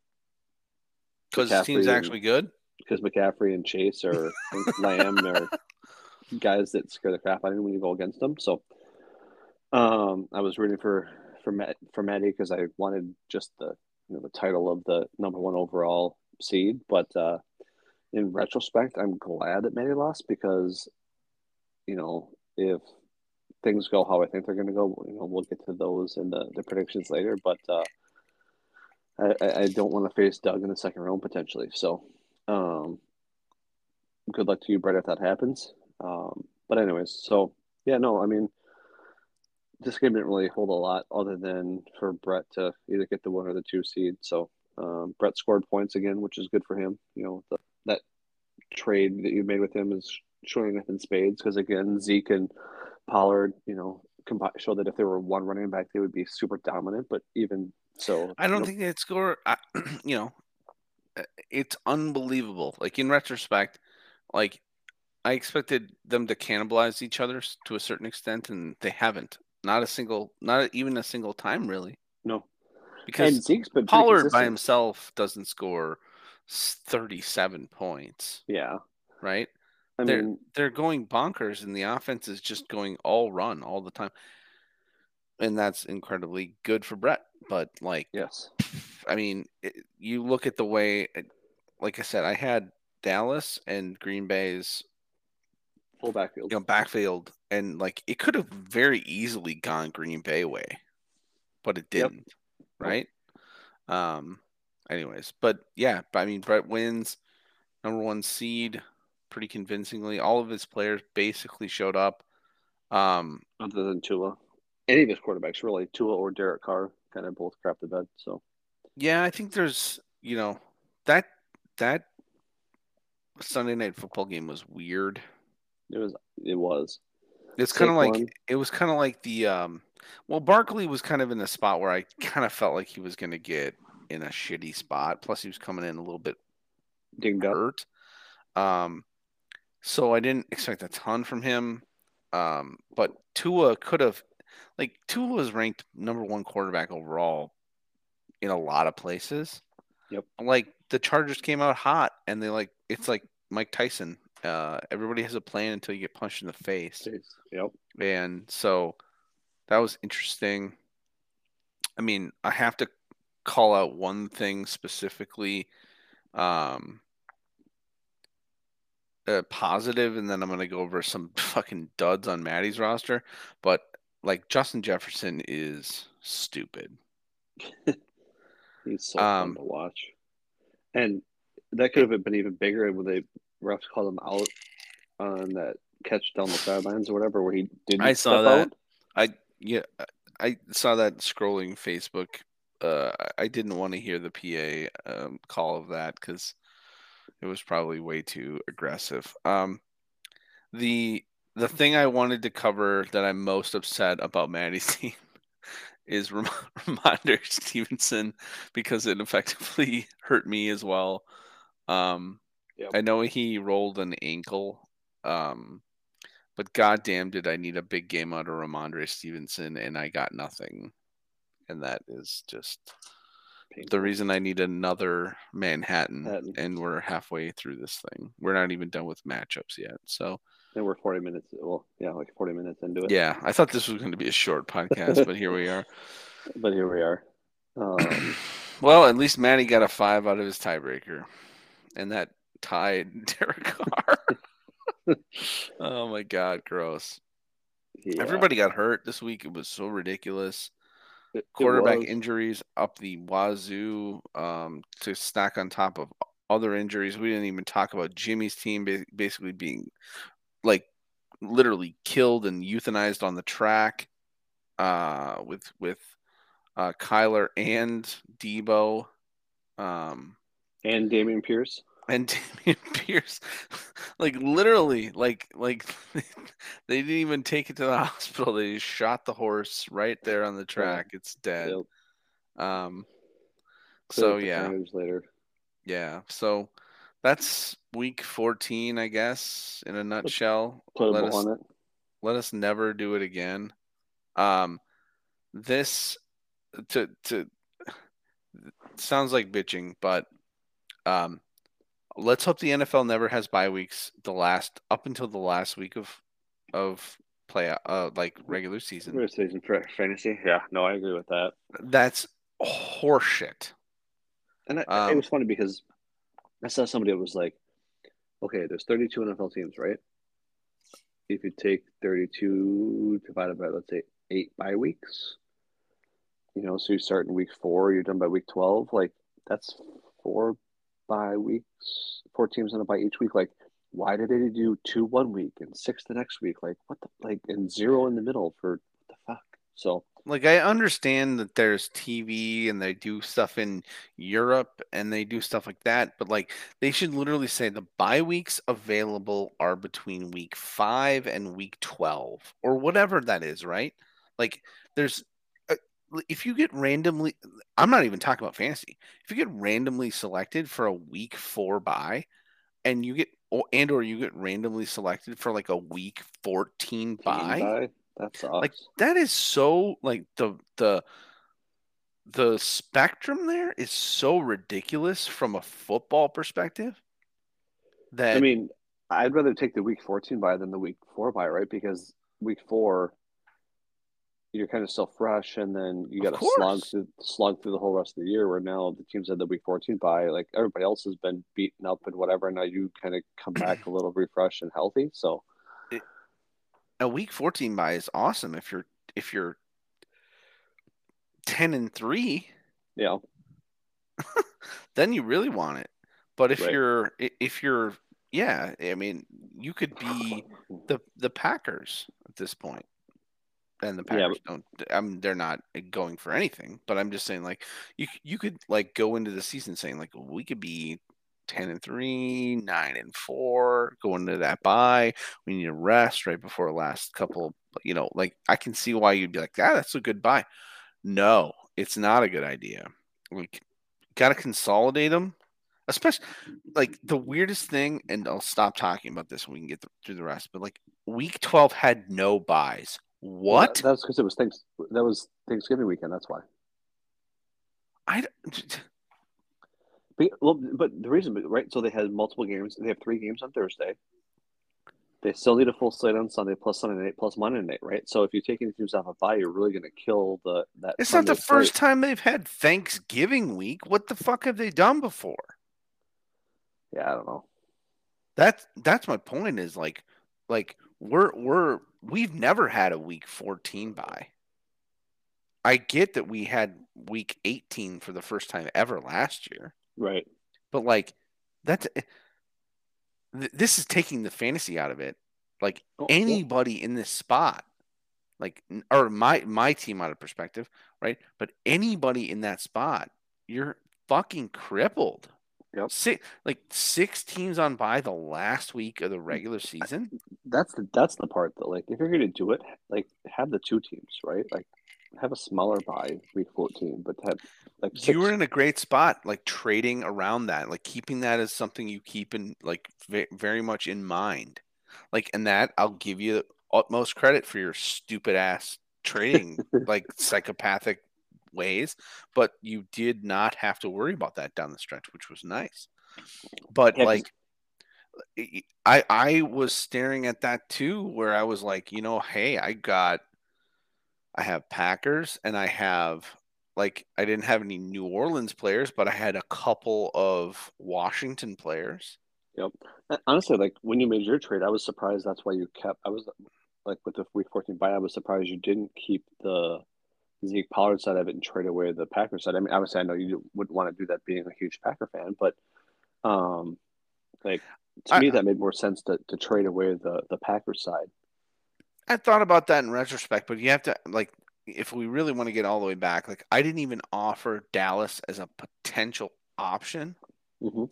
because the team's actually good because McCaffrey and Chase are Lamb are guys that scare the crap out of you when you go against them. So um, I was rooting for for Matt, for Maddie because I wanted just the you know the title of the number one overall seed. But uh, in retrospect, I'm glad that Maddie lost because you know if things go how I think they're going to go, you know we'll get to those in the, the predictions later. But uh, I, I don't want to face Doug in the second round potentially. So um, good luck to you, Brett, if that happens. Um, but anyways, so yeah, no, I mean this game didn't really hold a lot other than for Brett to either get the one or the two seed. So um, Brett scored points again, which is good for him. You know, the, that trade that you made with him is showing up in spades because again, Zeke and Pollard, you know, show that if they were one running back, they would be super dominant. But even so, I don't know, think they'd score. you know, it's unbelievable. Like in retrospect, like I expected them to cannibalize each other to a certain extent, and they haven't. Not a single, not even a single time, really. No, because and Zeke's been Pollard by himself doesn't score thirty-seven points. Yeah, right. I they're mean, they're going bonkers, and the offense is just going all run all the time, and that's incredibly good for Brett. But like, yes, I mean, it, you look at the way, like I said, I had Dallas and Green Bay's full backfield. You know, backfield, and like it could have very easily gone Green Bay way, but it didn't. Yep. Right. Um. Anyways, but yeah, I mean, Brett wins, number one seed, pretty convincingly. All of his players basically showed up. Um, other than Tua, any of his quarterbacks really, Tua or Derek Carr, kind of both crap the bed. So, yeah, I think there's, you know, that that Sunday night football game was weird. It was. It was. It's kind of like one. it was kind of like the um. Well, Barkley was kind of in the spot where I kind of felt like he was going to get in a shitty spot. Plus, he was coming in a little bit dinged hurt. Up. Um, so I didn't expect a ton from him. Um, but Tua could have, like, Tua was ranked number one quarterback overall in a lot of places. Yep. Like the Chargers came out hot, and they like it's like Mike Tyson uh, everybody has a plan until you get punched in the face. Yep. And so that was interesting. I mean, I have to call out one thing specifically um, uh, positive, and then I'm going to go over some fucking duds on Maddie's roster. But like Justin Jefferson is stupid. He's so Um, fun to watch. And that could have been even bigger when they refs called him out on that catch down the sidelines or whatever, where he didn't. I saw that. out. I yeah, I saw that scrolling Facebook. Uh, I didn't want to hear the PA um, call of that because it was probably way too aggressive. Um, the the thing I wanted to cover that I'm most upset about Maddie's team is Ram- Rhamondre Stevenson because it effectively hurt me as well. Um, Yep. I know he rolled an ankle, um, but goddamn, did I need a big game out of Rhamondre Stevenson, and I got nothing, and that is just the reason I need another Manhattan, Manhattan. and we're halfway through this thing. We're not even done with matchups yet, so And we're 40 minutes. Well, yeah, like 40 minutes into it. yeah, I thought this was going to be a short podcast, but here we are. But here we are. Um, well, at least Manny got a five out of his tiebreaker, and that tied Derek Carr. oh my god, gross! yeah, Everybody got hurt this week. It was so ridiculous. it- it Quarterback was. injuries up the wazoo um, to stack on top of other injuries. We didn't even talk about Jimmy's team basically being like literally killed and euthanized on the track uh, with with uh, Kyler and Deebo. Um, and Dameon Pierce. And Dameon Pierce, like literally, like like they didn't even take it to the hospital. They just shot the horse right there on the track. It's dead. Yep. Um. Clear So yeah, later. yeah. So that's week fourteen, I guess, in a nutshell. Put Let us on it. let us never do it again. Um, this to to sounds like bitching, but um, let's hope the NFL never has bye weeks. The last up until the last week of of play uh like regular season. Regular season for fantasy. Yeah, no, I agree with that. That's horseshit. And I, Um, it was funny because I saw somebody that was like, okay, there's 32 NFL teams, right? If you take 32 divided by, let's say, eight bye weeks, you know, so you start in week four, you're done by week 12, like that's four bye weeks, four teams on a bye each week. Like, why did they do two one week and six the next week? Like, what the, like, and zero in the middle for the fuck? So, Like I understand that there's TV and they do stuff in Europe and they do stuff like that, but like they should literally say the bye weeks available are between week 5 and week 12 or whatever that is, right? Like there's if you get randomly I'm not even talking about fantasy. If you get randomly selected for a week 4 bye and you get or and or you get randomly selected for like a week 14 team bye, bye, like that is so like the the the spectrum there is so ridiculous from a football perspective that I mean, I'd rather take the week 14 bye than the week four bye, right? Because week four, you're kind of still fresh, and then you got to slog through, slog through the whole rest of the year. Where now the teams had the week 14 by like everybody else has been beaten up and whatever. And now you kind of come back a little refreshed and healthy. So a week 14 by is awesome if you're if you're 10 and 3 yeah, then you really want it but if Right. you're if you're yeah i mean you could be the the packers at this point and the Yeah, packers don't i mean they're not going for anything but i'm just saying like you you could like go into the season saying like we could be 10 and 3 9 and 4 going into that bye we need to rest right before the last couple you know like i can see why you'd be like ah, that's a good buy no it's not a good idea. Like gotta consolidate them especially like the weirdest thing and i'll stop talking about this when we can get through the rest but like week 12 had no buys what That, that's because it was thanks. That was Thanksgiving weekend. That's why. i But, well, but the reason, right? So they had multiple games. They have three games on Thursday. They still need a full slate on Sunday plus Sunday night plus Monday night, right? So if you take any teams off a bye, you're really going to kill the that. it's not the slate. first time they've had thanksgiving week what the fuck have they done before Yeah, I don't know. that's that's my point is like like we're we're we've never had a week 14 by i get that we had week 18 for the first time ever last year. Right. But like that's eh, th- this is taking the fantasy out of it. Like Oh, yeah. anybody in this spot, like or my my team out of perspective, right? But anybody in that spot, you're fucking crippled. Yep. Six like six teams on by the last week of the mm, regular season. That's the that's the part that like if you're gonna do it, like have the two teams, right? Like have a smaller buy week fourteen, but have like six, You were in a great spot, like trading around that, like keeping that as something you keep in, like ve- very much in mind. Like, and that I'll give you utmost credit for your stupid ass trading, like psychopathic ways, but you did not have to worry about that down the stretch, which was nice. But Yeah, like, I I was staring at that too, where I was like, you know, hey, I got, I have Packers and I have like I didn't have any New Orleans players, but I had a couple of Washington players. Uh, honestly, like when you made your trade, I was surprised that's why you kept. I was like with the week fourteen buy, I was surprised you didn't keep the Zeke Pollard side of it and trade away the Packers side. I mean, obviously, I know you wouldn't want to do that being a huge Packer fan, but um, like to I- me, that made more sense to, to trade away the the Packers side. I thought about that in retrospect, but you have to like if we really want to get all the way back, like I didn't even offer Dallas as a potential option hmm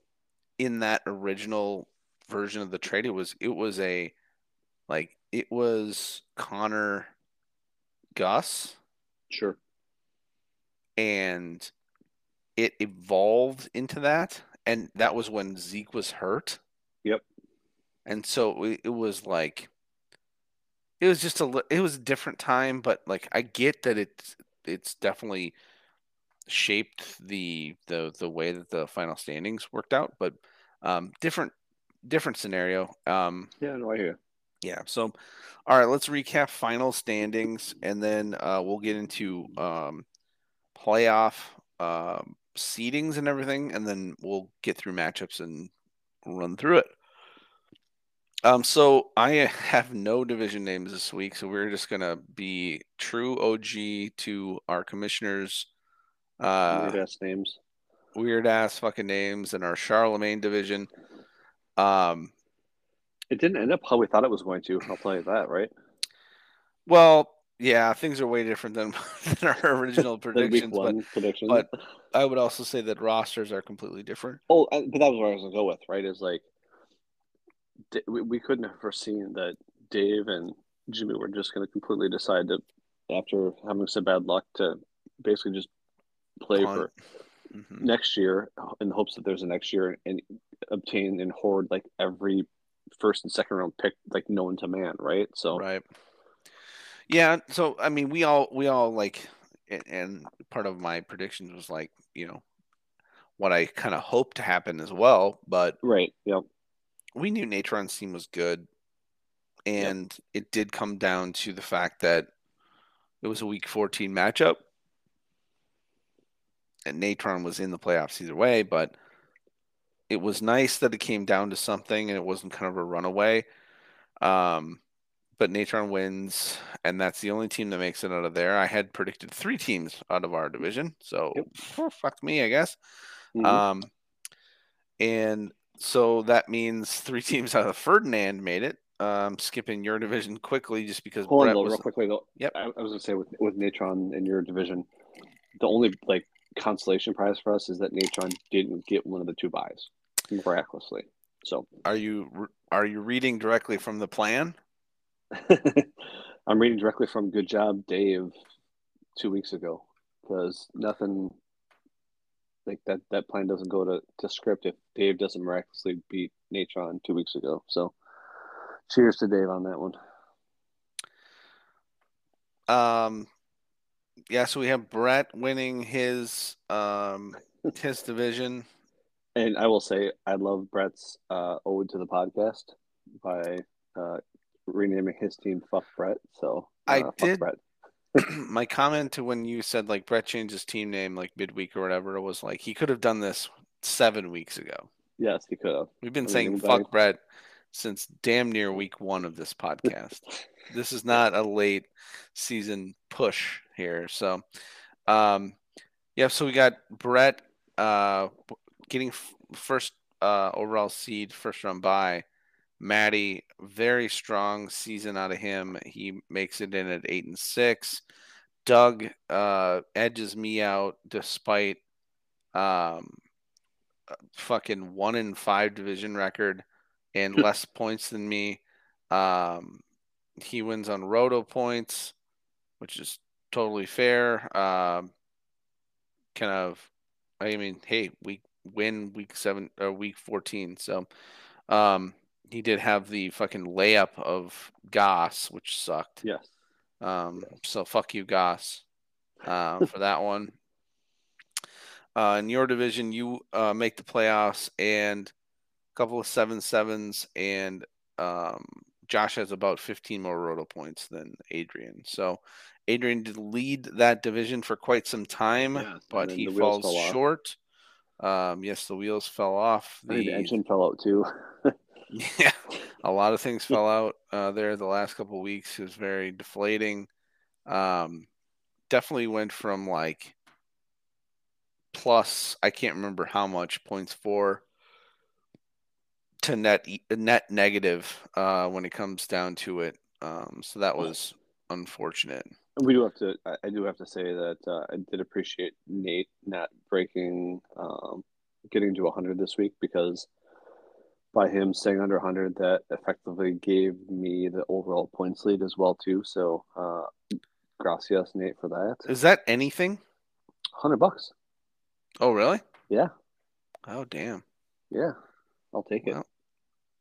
in that original version of the trade. It was it was a like it was Connor Gus Sure. and it evolved into that and that was when Zeke was hurt. Yep. And so it, it was like it was just a it was a different time, but like I get that it's it's definitely shaped the the the way that the final standings worked out, but um different different scenario. Um Yeah, no, I hear. Yeah. So, all right, let's recap final standings, and then uh, we'll get into um, playoff um, seedings and everything, and then we'll get through matchups and run through it. Um, so I have no division names this week, so we're just gonna be true OG to our commissioners. Uh, Weird ass names. weird ass fucking names in our Charlemagne division. Um, It didn't end up how we thought it was going to. I'll tell you that, right? Well, yeah, things are way different than, than our original predictions, but one predictions. but- I would also say that rosters are completely different. Oh, I- but that was where I was gonna go with, right? Is like we, we couldn't have foreseen that Dave and Jimmy were just gonna completely decide to, after having some bad luck, to basically just play Punt. for Mhm. next year in the hopes that there's a next year and obtain and hoard like every first and second round pick like known to man, right? So Right. Yeah, so I mean, we all we all like, and, part of my predictions was like, you know, what I kind of hoped to happen as well, but right, yep, we knew Natron's team was good, and it did come down to the fact that it was a Week 14 matchup, and Natron was in the playoffs either way. But it was nice that it came down to something, and it wasn't kind of a runaway. Um, but Natron wins, and that's the only team that makes it out of there. I had predicted three teams out of our division, so Yep. fuck me, I guess. Mhm. Um, and so that means three teams out of Ferdinand made it. Um, skipping your division quickly just because Hold on, though, was real quickly though. Yep. I, I was gonna say with with Natron in your division, the only like consolation prize for us is that Natron didn't get one of the two buys miraculously. So Are you are you reading directly from the plan? I'm reading directly from Good Job Dave two weeks ago because nothing like that that plan doesn't go to, to script if Dave doesn't miraculously beat Natron two weeks ago. So cheers to Dave on that one. Um, yeah. So we have Brett winning his um his division. And I will say, I love Brett's uh, ode to the podcast by uh, renaming his team "Fuck Brett." So uh, I fuck did- Brett. My comment to when you said like Brett changed his team name like midweek or whatever was like he could have done this seven weeks ago. Yes, he could have. We've been I mean, saying anybody- fuck Brett since damn near week one of this podcast. this is not a late season push here. So, um, Yeah, so we got Brett uh, getting f- first uh, overall seed, first round by. Maddie, very strong season out of him. He makes it in at eight and six. Doug uh, edges me out despite um, fucking one in five division record and less points than me. Um, he wins on roto points, which is totally fair. Um, kind of, I mean, hey, we win week seven or uh, week fourteen, so um, he did have the fucking layup of Goss, which sucked. Yes. Um, so fuck you, Goss, uh, for that one. Uh, in your division, you uh, make the playoffs and a couple of seven sevens, and um, Josh has about 15 more roto points than Adrian. So Adrian did lead that division for quite some time, yes, but he falls short. Um, yes, the wheels fell off. The, the engine fell out too. yeah, a lot of things fell out uh, there the last couple of weeks. It was very deflating. Um, definitely went from like plus I can't remember how much points for to net net negative uh, when it comes down to it. Um, so that was unfortunate. We do have to. I do have to say that uh, I did appreciate Nate not breaking, um, getting to 100 this week because by him staying under 100, that effectively gave me the overall points lead as well too. So, uh, gracias Nate for that. Is that anything? 100 bucks. Oh, really? Yeah. Oh, damn. Yeah, I'll take it. Well,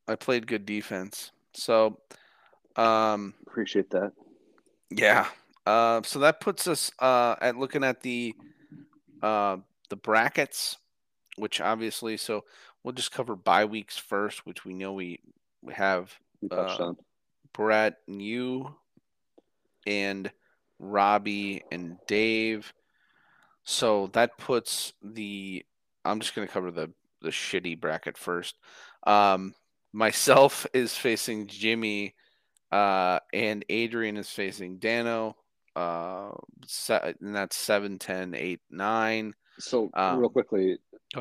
I played good defense, so um, appreciate that. Yeah. Uh, so that puts us uh, at looking at the uh, the brackets, which obviously, so we'll just cover bye weeks first, which we know we we have uh, Brett and you and Robbie and Dave. So that puts the. I'm just going to cover the the shitty bracket first. Um, myself is facing Jimmy, uh, and Adrian is facing Dano. Uh, se- and that's 7, 10, 8, 9. So, um, real quickly,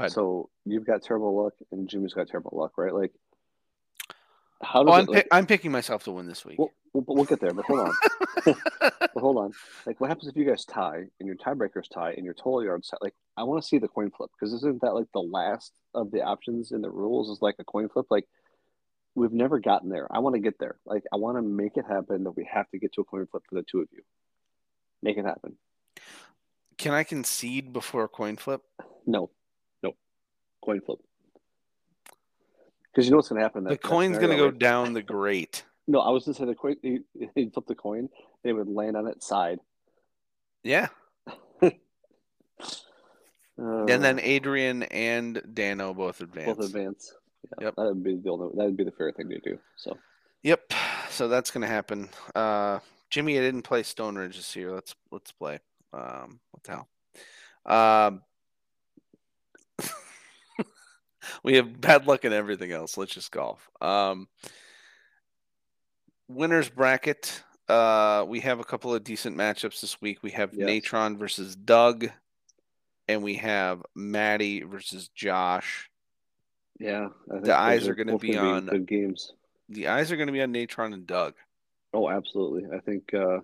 so you've got terrible luck, and Jimmy's got terrible luck, right? Like, how does oh, I'm, it, like, I'm picking myself to win this week. Well, we'll, we'll get there, but hold on. but hold on. Like, what happens if you guys tie and your tiebreakers tie and your total yards tie? Like, I want to see the coin flip because isn't that like the last of the options in the rules is like a coin flip? Like, we've never gotten there. I want to get there. Like, I want to make it happen that we have to get to a coin flip for the two of you. Make it happen. Can I concede before a coin flip? No, no, coin flip. Because you know what's going to happen. The coin's going to go down the grate. No, I was going to say the coin. You, you flip the coin, it would land on its side. Yeah. uh, and then Adrian and Dano both advance. Both advance. Yeah, yep. That would be the only, that would be the fair thing to do. So. Yep. So that's going to happen. Uh, Jimmy, I didn't play Stone Ridge this year. Let's let's play. Um, what the hell? Um, we have bad luck in everything else. Let's just golf. Um, winners bracket. Uh, we have a couple of decent matchups this week. We have yes. Natron versus Doug, and we have Maddie versus Josh. Yeah, the eyes are, are going to be on good games. The eyes are going to be on Natron and Doug. Oh, absolutely. I think uh,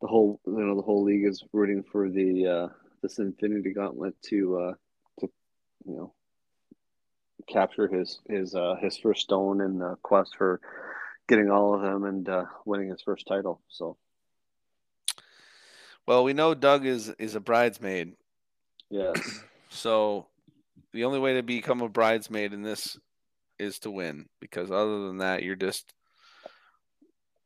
the whole you know the whole league is rooting for the uh, this Infinity Gauntlet to uh, to you know capture his his uh, his first stone in the quest for getting all of them and uh, winning his first title. So, well, we know Doug is is a bridesmaid. Yes. So, the only way to become a bridesmaid in this is to win, because other than that, you're just.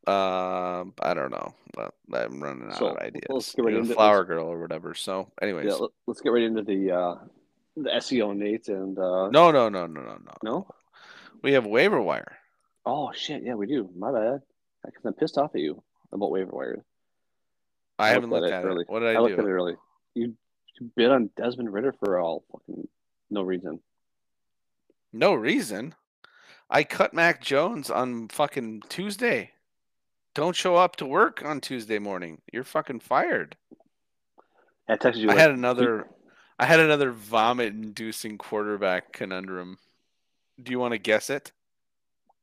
Uh, I don't know. But I'm running out so, of ideas. Let's get right into flower girl or whatever. So, anyways, yeah, let's get right into the uh, the SEO Nate and uh... no, no, no, no, no, no. No, we have waiver wire. Oh shit! Yeah, we do. My bad. Because I'm pissed off at you about waiver wire. I, I haven't looked, looked at, it. Early. What did I, I looked do? at it early. You, you bid on Desmond Ridder for all fucking no reason. No reason. I cut Mac Jones on fucking Tuesday. Don't show up to work on Tuesday morning. You're fucking fired. I texted you. I like, had another. I had another vomit-inducing quarterback conundrum. Do you want to guess it?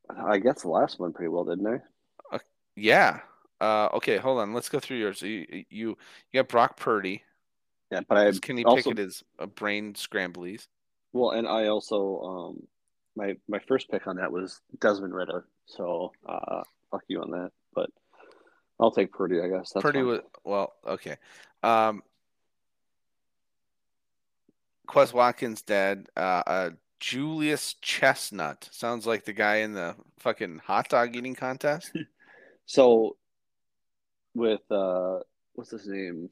I guess the last one pretty well, didn't I? Yeah. Uh, okay, hold on. Let's go through yours. You you, you got Brock Purdy. Yeah, but I can Kenny also Pickett is a brain scramblies. well, and I also um my my first pick on that was Desmond Ridder. So uh, fuck you on that, but I'll take Purdy. I guess that's Purdy fine. was well, okay. Um, Quez Watkins dead. Uh, uh, Julius Chestnut sounds like the guy in the fucking hot dog eating contest. So with uh what's his name?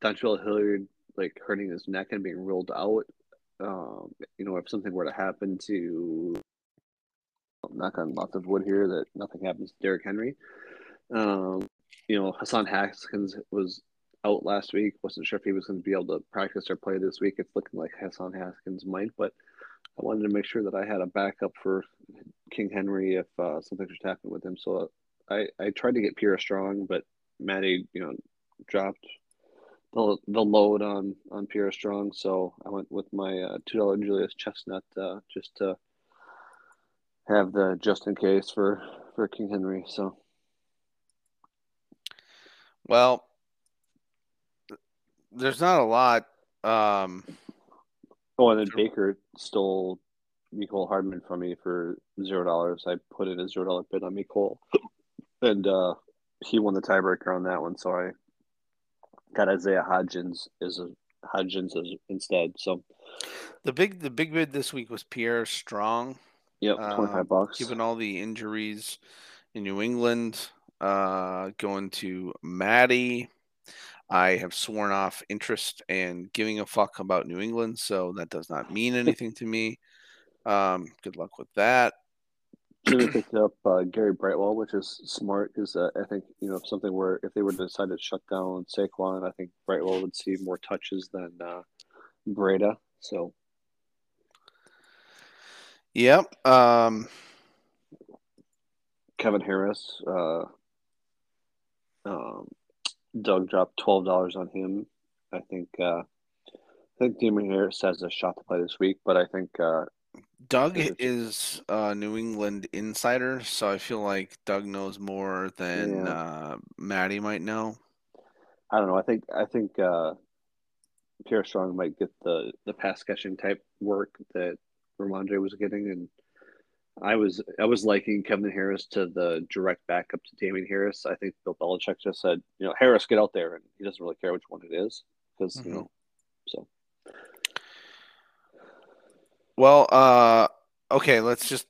Dontrell Hilliard like hurting his neck and being ruled out. Um, you know, if something were to happen to knock on lots of wood here that nothing happens to Derrick Henry. Um, you know, Hassan Haskins was out last week. Wasn't sure if he was going to be able to practice or play this week. It's looking like Hassan Haskins might, but I wanted to make sure that I had a backup for King Henry if uh, something should happen with him. So I, I tried to get Pierre Strong, but Matty, you know, dropped the, the load on on Pierre Strong. So I went with my uh, two dollar Julius Chestnut uh, just to have the just in case for for King Henry. So Well, there's not a lot. Um, oh, and then Sure. Baker stole Mecole Hardman from me for zero dollars. I put in a zero dollar bid on Mecole, and uh, he won the tiebreaker on that one. So I got Isaiah Hodgins as a Hodgins as instead. So the big the big bid this week was Pierre Strong. Yep, Uh, twenty five bucks. given all the injuries in New England, uh, going to Maddie. I have sworn off interest and giving a fuck about New England, so that does not mean anything to me. Um, good luck with that. Jimmy picked up uh, Gary Brightwell, which is smart because uh, I think you know something where if they were to decide to shut down Saquon, I think Brightwell would see more touches than uh, Breida. So Yep. Um, Kevin Harris, uh, um, Doug dropped twelve dollars on him. I think uh, I think Damon Harris has a shot to play this week, but I think uh, Doug Is a New England insider, so I feel like Doug knows more than Yeah. uh, Maddie might know. I don't know. I think I think uh, Pierre Strong might get the the pass catching type work that Rhamondre was getting, and I was I was liking Kevin Harris to the direct backup to Damien Harris. I think Bill Belichick just said, you know, Harris, get out there, and he doesn't really care which one it is because Mhm. you know. So Well, uh, okay, let's just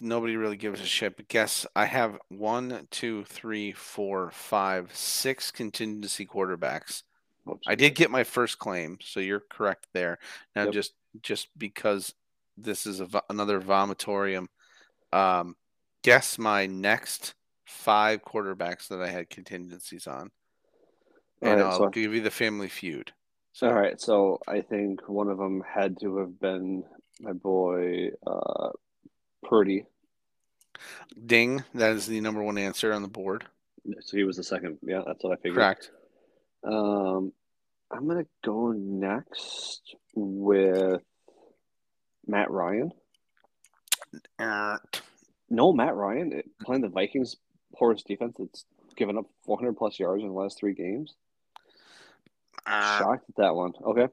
nobody really gives a shit. But guess I have one, two, three, four, five, six contingency quarterbacks. I did get my first claim, so you're correct there. Now, Yep. just just because this is a, another vomitorium, um, guess my next five quarterbacks that I had contingencies on, and right, I'll so- give you the family feud. So, All right, so I think one of them had to have been my boy uh, Purdy. ding, that is the number one answer on the board. So he was the second. Yeah, that's what I figured. Correct. Um, I'm gonna go next with Matt Ryan. Uh, No, Matt Ryan playing the Vikings poorest defense. That's given up 400 plus yards in the last three games. uh, Shocked at that one. Okay,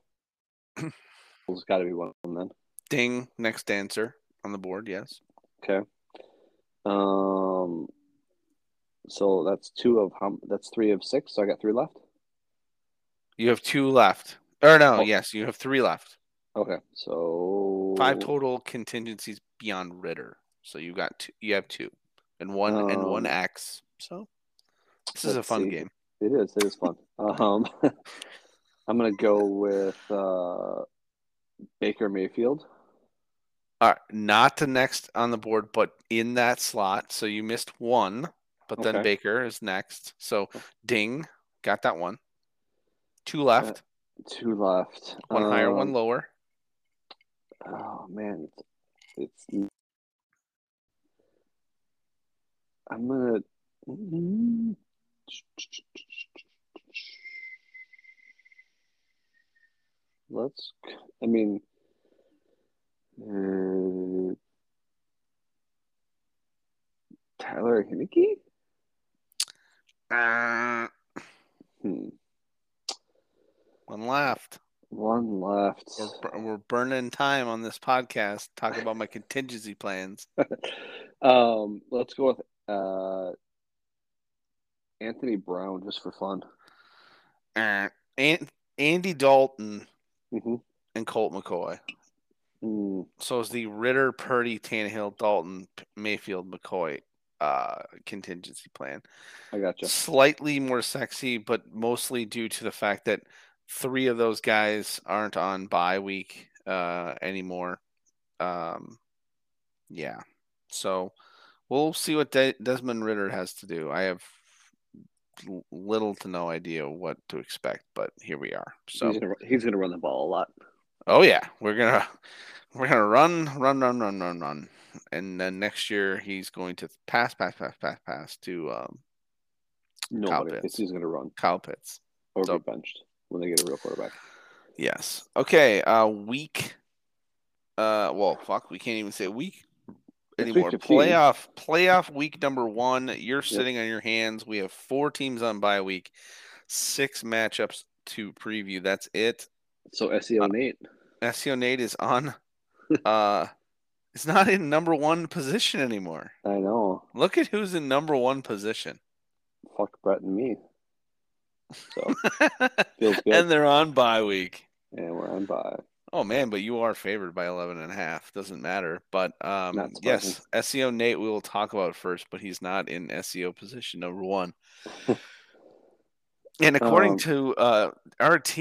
it's got to be one of them then. ding, next answer on the board. Yes. Okay. Um, so that's two of how? That's three of six. So I got three left. You have two left. Or no, Oh. yes, you have three left. Okay, so Five total contingencies beyond Ridder. So you got two, you have two, and one and one Um, X. So this is a fun see. game. It is. It is fun. Um, I'm gonna go with uh, Baker Mayfield. All right, not the next on the board, but in that slot. So you missed one, but then Okay. Baker is next. So ding, got that one. Two left, Two left. one higher, Um, one lower. Oh man, it's, it's I'm gonna. let's. I mean, uh, Taylor Heinicke. Uh, Hmm. one left. One left. We're, we're burning time on this podcast talking about my contingency plans. um, let's go with uh, Anthony Brown just for fun. Uh, An- Andy Dalton Mm-hmm. and Colt McCoy. Mm, So is the Ridder, Purdy, Tannehill, Dalton, Mayfield, McCoy uh, contingency plan. I gotcha. Slightly more sexy, but mostly due to the fact that three of those guys aren't on bye week uh, anymore. Um, yeah. So we'll see what De- Desmond Ridder has to do. I have little to no idea what to expect, but here we are. So he's gonna he's gonna run the ball a lot. Oh yeah, we're gonna we're gonna run, run, run, run, run, run, and then next year he's going to pass, pass, pass, pass, pass to um, Nobody Pitts. he's gonna run Kyle Pitts. or So- be benched when they get a real quarterback. Yes. Okay. Uh, week. Uh, well, fuck, we can't even say week anymore. Playoff, playoff week number one. You're sitting on your hands. We have four teams on bye week, six matchups to preview. That's it. So SEO Nate, SEO Nate is on. Uh, it's not in number one position anymore. I know. Look at who's in number one position. Fuck Brett and me. So feels good. and they're on bye week. and we're on by. Oh man, but you are favored by 11 and a half. Doesn't matter. But um yes, SEO Nate we will talk about first, but he's not in SEO position number 1. and according Um, to uh RT,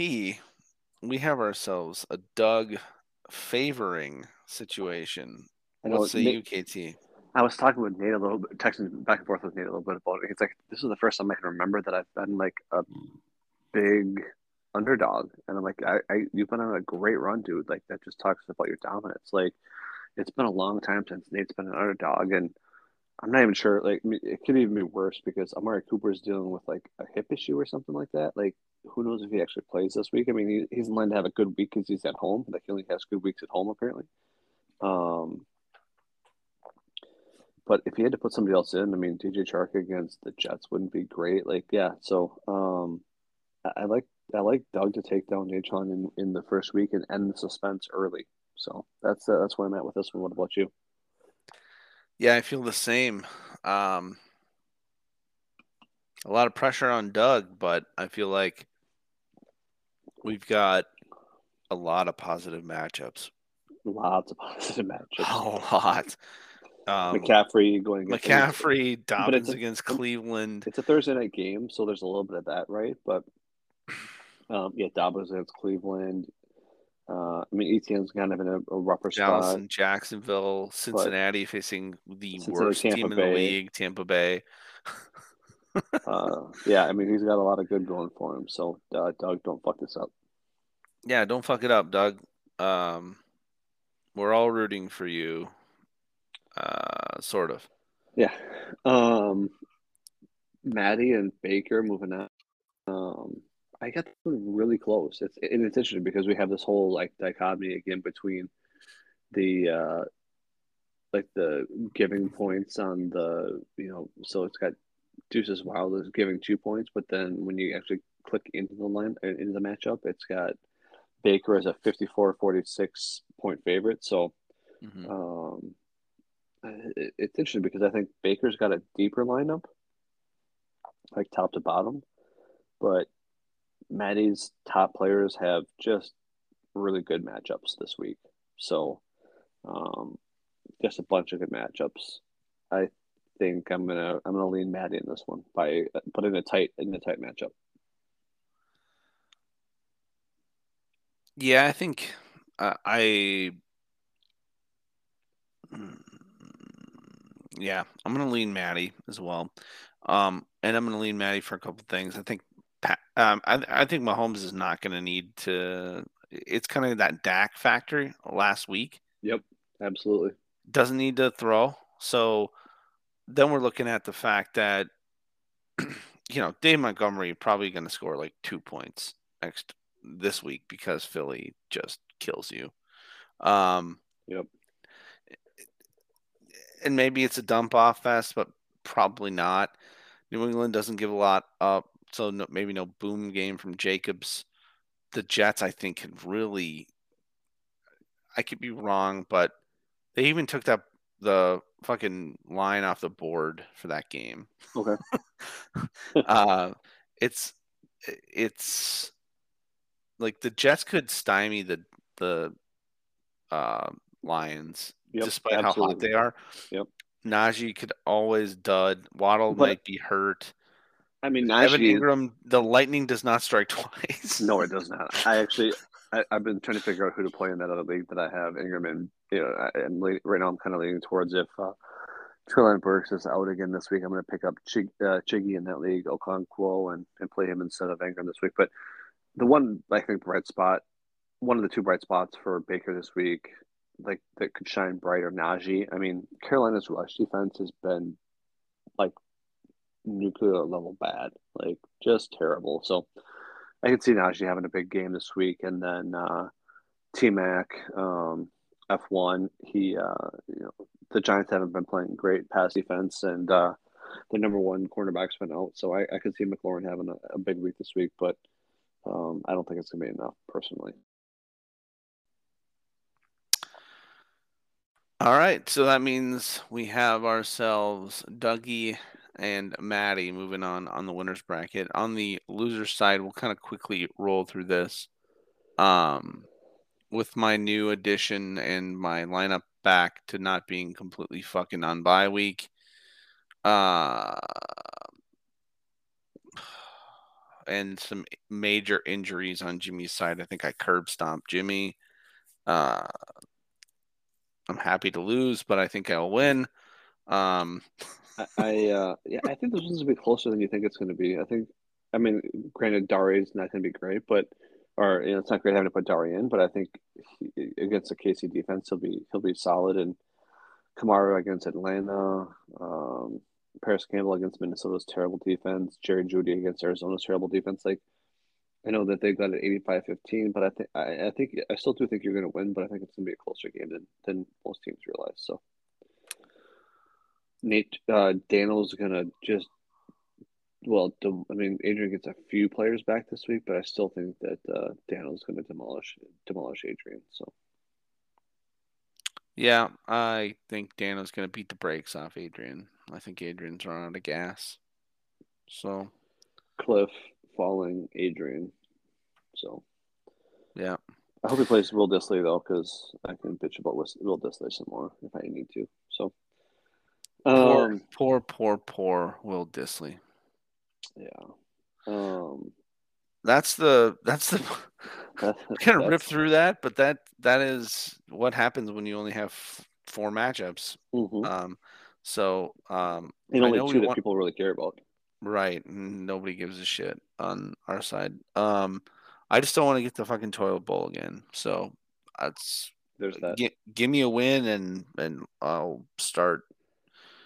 we have ourselves a Doug favoring situation. I know. What I was talking with Nate a little bit, texting back and forth with Nate a little bit about it. It's like this is the first time I can remember that I've been like a big underdog, and I'm like, I, I you've been on a great run, dude. Like that just talks about your dominance. Like it's been a long time since Nate's been an underdog, and I'm not even sure. Like it could even be worse because Amari Cooper's dealing with like a hip issue or something like that. Like who knows if he actually plays this week? I mean, he, he's in line to have a good week because he's at home. Like he only has good weeks at home apparently. Um, but if he had to put somebody else in, I mean, DJ Chark against the Jets wouldn't be great. Like, yeah. So, um, I, I like I like Doug to take down Natron in, in the first week and end the suspense early. So that's uh, that's where I'm at with this one. What about you? Yeah, I feel the same. Um a lot of pressure on Doug, but I feel like we've got a lot of positive matchups. Lots of positive matchups. A lot. Um, McCaffrey going against McCaffrey, Dobbins a- against Cleveland. It's a Thursday night game, so there's a little bit of that, right? But um, yeah, Dobbins against Cleveland. Uh, I mean, ETN's kind of in a, a rougher Dallas spot. and Jacksonville, Cincinnati facing the Cincinnati, worst Tampa team in the league, Tampa Bay. Uh, yeah, I mean, he's got a lot of good going for him. So, uh, Doug, don't fuck this up. Yeah, don't fuck it up, Doug. Um, we're all rooting for you. Uh, sort of. Yeah. Um, Maddie and Baker moving on. Um, I got really close. It's and it's interesting because we have this whole like dichotomy again between the uh, like the giving points on the you know so it's got Deuces Wild is giving two points, but then when you actually click into the line uh, into the matchup, it's got Baker as a 54-46 point favorite. So Mhm. um, it's interesting because I think Baker's got a deeper lineup, like top to bottom, but Maddie's top players have just really good matchups this week. So, um, just a bunch of good matchups. I think I'm gonna I'm gonna lean Maddie in this one by putting a tight in a tight matchup. Yeah, I think uh, I. Mm, Yeah, I'm gonna lean Maddie as well, um, and I'm gonna lean Maddie for a couple things. I think, um, I I think Mahomes is not gonna need to. It's kind of that Dak factor last week. Yep, absolutely. Doesn't need to throw, so then we're looking at the fact that, you know, Dave Montgomery probably gonna score like two points next this week because Philly just kills you. Um, Yep. And maybe it's a dump off fest, but probably not. New England doesn't give a lot up, so no, maybe no boom game from Jacobs. The Jets, I think, can really. I could be wrong, but they even took that the fucking line off the board for that game. Okay. uh, it's it's like the Jets could stymie the the uh, Lions Yep, despite how hot they are. Yep. Najee could always dud. Waddle But- might be hurt. I mean, Evan Engram, the lightning does not strike twice. No, it does not. I actually, I, I've been trying to figure out who to play in that other league that I have Engram in. You know, I- and right now I'm kind of leaning towards if uh, Treylon Burks is out again this week, I'm going to pick up Chig, uh, Chiggy in that league, Okonkwo, and and play him instead of Engram this week. But the one I think bright spot, one of the two bright spots for Baker this week, like that could shine bright, or Najee. I mean, Carolina's rush defense has been like nuclear level bad, like just terrible. So I could see Najee having a big game this week, and then uh, T Mac, um, F one. He, uh, you know, the Giants haven't been playing great pass defense, and uh, the number one cornerback's been out. So I, I could see McLaurin having a, a big week this week, but um, I don't think it's gonna be enough personally. All right, so that means we have ourselves Dougie and Maddie moving on on the winners bracket. On the loser side, we'll kind of quickly roll through this. Um, with my new addition and my lineup back to not being completely fucking on bye week. Uh, and some major injuries on Jimmy's side. I think I curb stomped Jimmy. Uh, I'm happy to lose, but I think I'll win. Um, I, I uh, yeah, I think this one's gonna be closer than you think it's gonna be. I think, I mean, granted, Dari is not gonna be great, but or you know, it's not great having to put Dari in, but I think he, against the KC defense, he'll be he'll be solid. And Kamara against Atlanta, um, Parris Campbell against Minnesota's terrible defense, Jerry Jeudy against Arizona's terrible defense. Like, I know that they've got an 85-15, but I think I, I think I still do think you're gonna win, but I think it's gonna be a closer game than than most teams realize. So. Nate uh, Daniel's gonna just well, dem- I mean, Adrian gets a few players back this week, but I still think that uh, Daniel's going to demolish demolish Adrian. So yeah, I think Dano's going to beat the brakes off Adrian. I think Adrian's running out of gas. So Cliff falling Adrian. So yeah, I hope he plays Will Dissly though, because I can bitch about Will Dissly some more if I need to. So poor, um, poor, poor, poor Will Dissly. yeah, um, That's the that's the that, we're gonna rip through that, but that that is what happens when you only have f- four matchups. mhm. Um, so um, and only know two that want- people really care about. Right, nobody gives a shit on our side. Um, I just don't want to get the fucking toilet bowl again. So that's There's that. gi- give me a win and and I'll start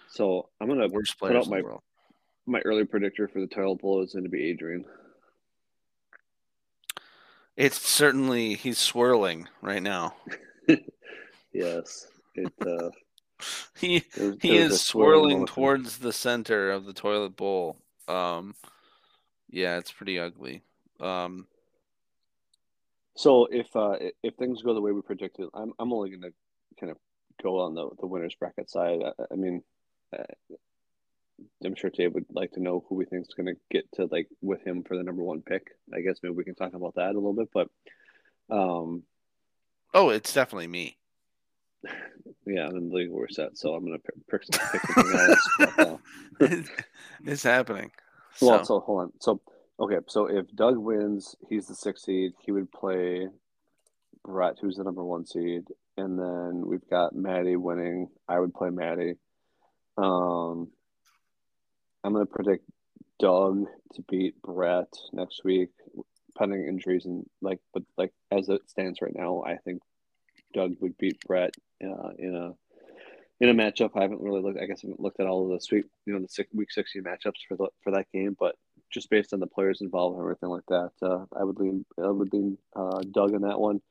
So I'm gonna worst put out in my the world. my early predictor for the toilet bowl is going to be Adrian. It's certainly he's swirling right now. Yes, it. Uh, He he is swirling towards the center of the toilet bowl. Um, yeah, it's pretty ugly. Um, So if uh, if things go the way we predicted, I'm I'm only going to kind of go on the the winners bracket side. I, I mean, uh, I'm sure Dave would like to know who we think is going to get to like with him for the number one pick. I guess maybe we can talk about that a little bit, but um, oh, it's definitely me. Yeah, and the league we're set. So I'm going to pick, else. It's happening. Well, So, so hold on. So okay, so if Doug wins, he's the sixth seed. He would play Brett, who's the number one seed, and then we've got Maddie winning. I would play Maddie. Um, I'm gonna predict Doug to beat Brett next week, pending injuries and like, but like as it stands right now, I think Doug would beat Brett uh, in a in a matchup. I haven't really looked. I guess I haven't looked at all of the sweet, you know, the six, week sixteen matchups for the for that game. But just based on the players involved and everything like that, uh, I would lean I would lean uh, Doug in that one.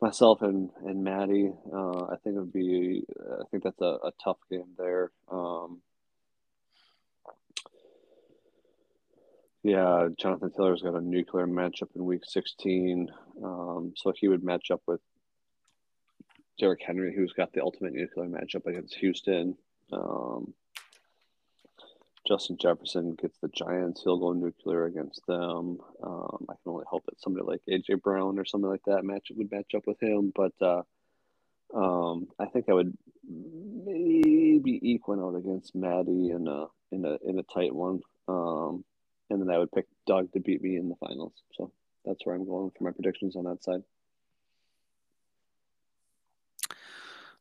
Myself and and Maddie, uh, I think it would be I think that's a, a tough game there. Um, yeah, Jonathan Taylor's got a nuclear matchup in Week 16, um, so he would match up with Derrick Henry, who's got the ultimate nuclear matchup against Houston. Um, Justin Jefferson gets the Giants. He'll go nuclear against them. Um, I can only hope that somebody like AJ Brown or something like that match would match up with him. But uh, um, I think I would maybe equal out against Maddie in a in a in a tight one. Um, and then I would pick Doug to beat me in the finals. So that's where I'm going for my predictions on that side.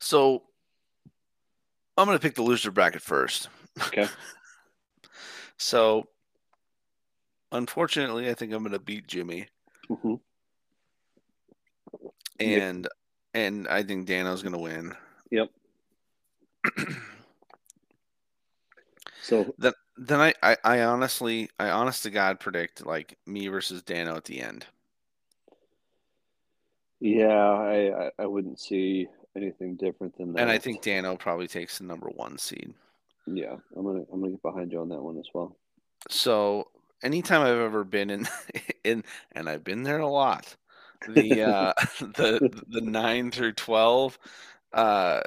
So I'm going to pick the loser bracket first. Okay. so unfortunately, I think I'm going to beat Jimmy. Mm-hmm. And yep. and I think Dano's going to win. Yep. so then then I, I I honestly I honest to God predict like me versus Dano at the end. Yeah, I I, I wouldn't see anything different than that. And I think Dano probably takes the number one seed. Yeah, I'm gonna I'm gonna get behind you on that one as well. So anytime I've ever been in in and I've been there a lot, the uh the the nine through twelve, uh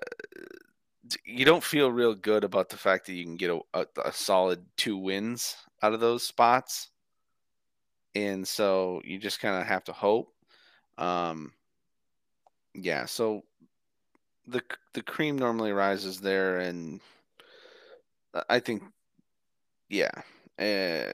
you don't feel real good about the fact that you can get a, a, a solid two wins out of those spots. And so you just kind of have to hope. Um, yeah, so the the cream normally rises there, and I think, yeah, uh,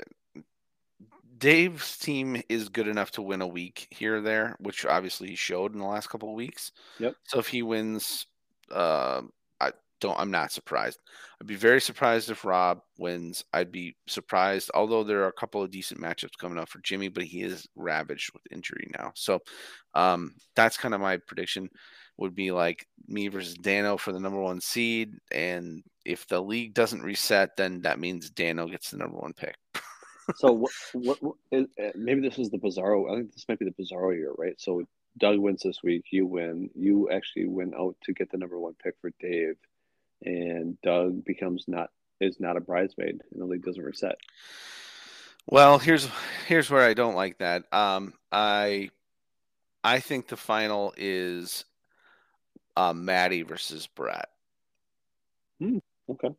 Dave's team is good enough to win a week here or there, which obviously he showed in the last couple of weeks. Yep. So if he wins, uh, I don't. I'm not surprised. I'd be very surprised if Rob wins. I'd be surprised, although there are a couple of decent matchups coming up for Jimmy, but he is ravaged with injury now. So um, that's kind of my prediction would be like me versus Dano for the number one seed. And if the league doesn't reset, then that means Dano gets the number one pick. so what, what, what is, uh, maybe this is the Bizarro. I think this might be the Bizarro year, right? So Doug wins this week. You win. You actually win out to get the number one pick for Dave, and Doug becomes not is not a bridesmaid, and the league doesn't reset. Well, here's here's where I don't like that. Um, I I think the final is uh, Maddie versus Brett. Hmm, okay.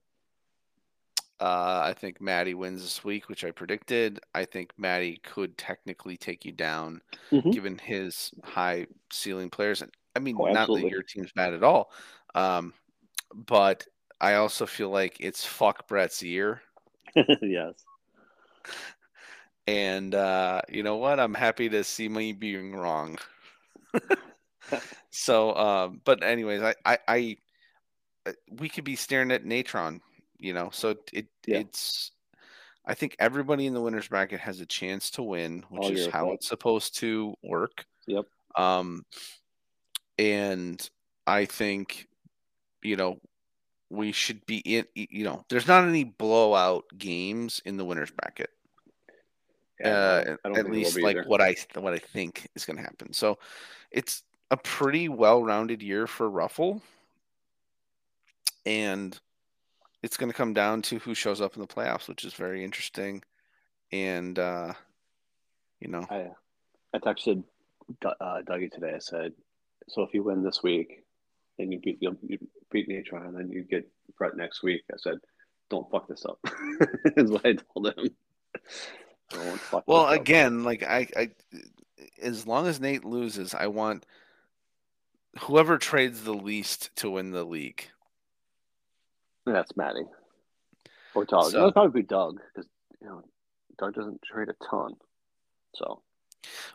Uh, I think Maddie wins this week, which I predicted. I think Maddie could technically take you down, mm-hmm. given his high ceiling players. And I mean, oh, not that your team's bad at all, um, but I also feel like it's fuck Brett's year. yes. And uh, you know what? I'm happy to see me being wrong. so, um, but anyways, I, I, I, uh, we could be staring at Natron, you know. So it, yeah. it's. I think everybody in the winners bracket has a chance to win, which All is how right. it's supposed to work. Yep. Um, and I think, you know, we should be in. You know, there's not any blowout games in the winners bracket. Yeah, uh, at least like either. what I what I think is going to happen. So, it's a pretty well-rounded year for RUFFEL, and it's going to come down to who shows up in the playoffs, which is very interesting. And uh, you know, I I texted uh, Dougie today. I said, "So if you win this week, and you beat you beat Natron, and then you get Brett next week," I said, "Don't fuck this up." is what I told him. well, again, like I, I, as long as Nate loses, I want whoever trades the least to win the league. That's Maddie or Doug. So, That'll probably be Doug because you know Doug doesn't trade a ton. So,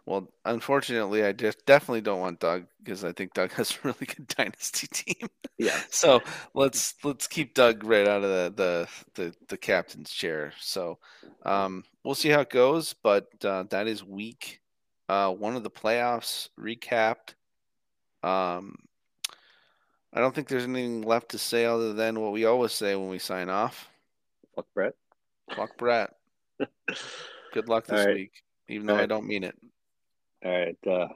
well, unfortunately, I just definitely don't want Doug because I think Doug has a really good dynasty team. Yeah. so let's let's keep Doug right out of the the the, the captain's chair. So um, we'll see how it goes, but uh, that is week uh, one of the playoffs recapped. Um, I don't think there's anything left to say other than what we always say when we sign off. Fuck Brett. Fuck Brett. Good luck this All right. week, even though All I don't mean it. All right. Uh,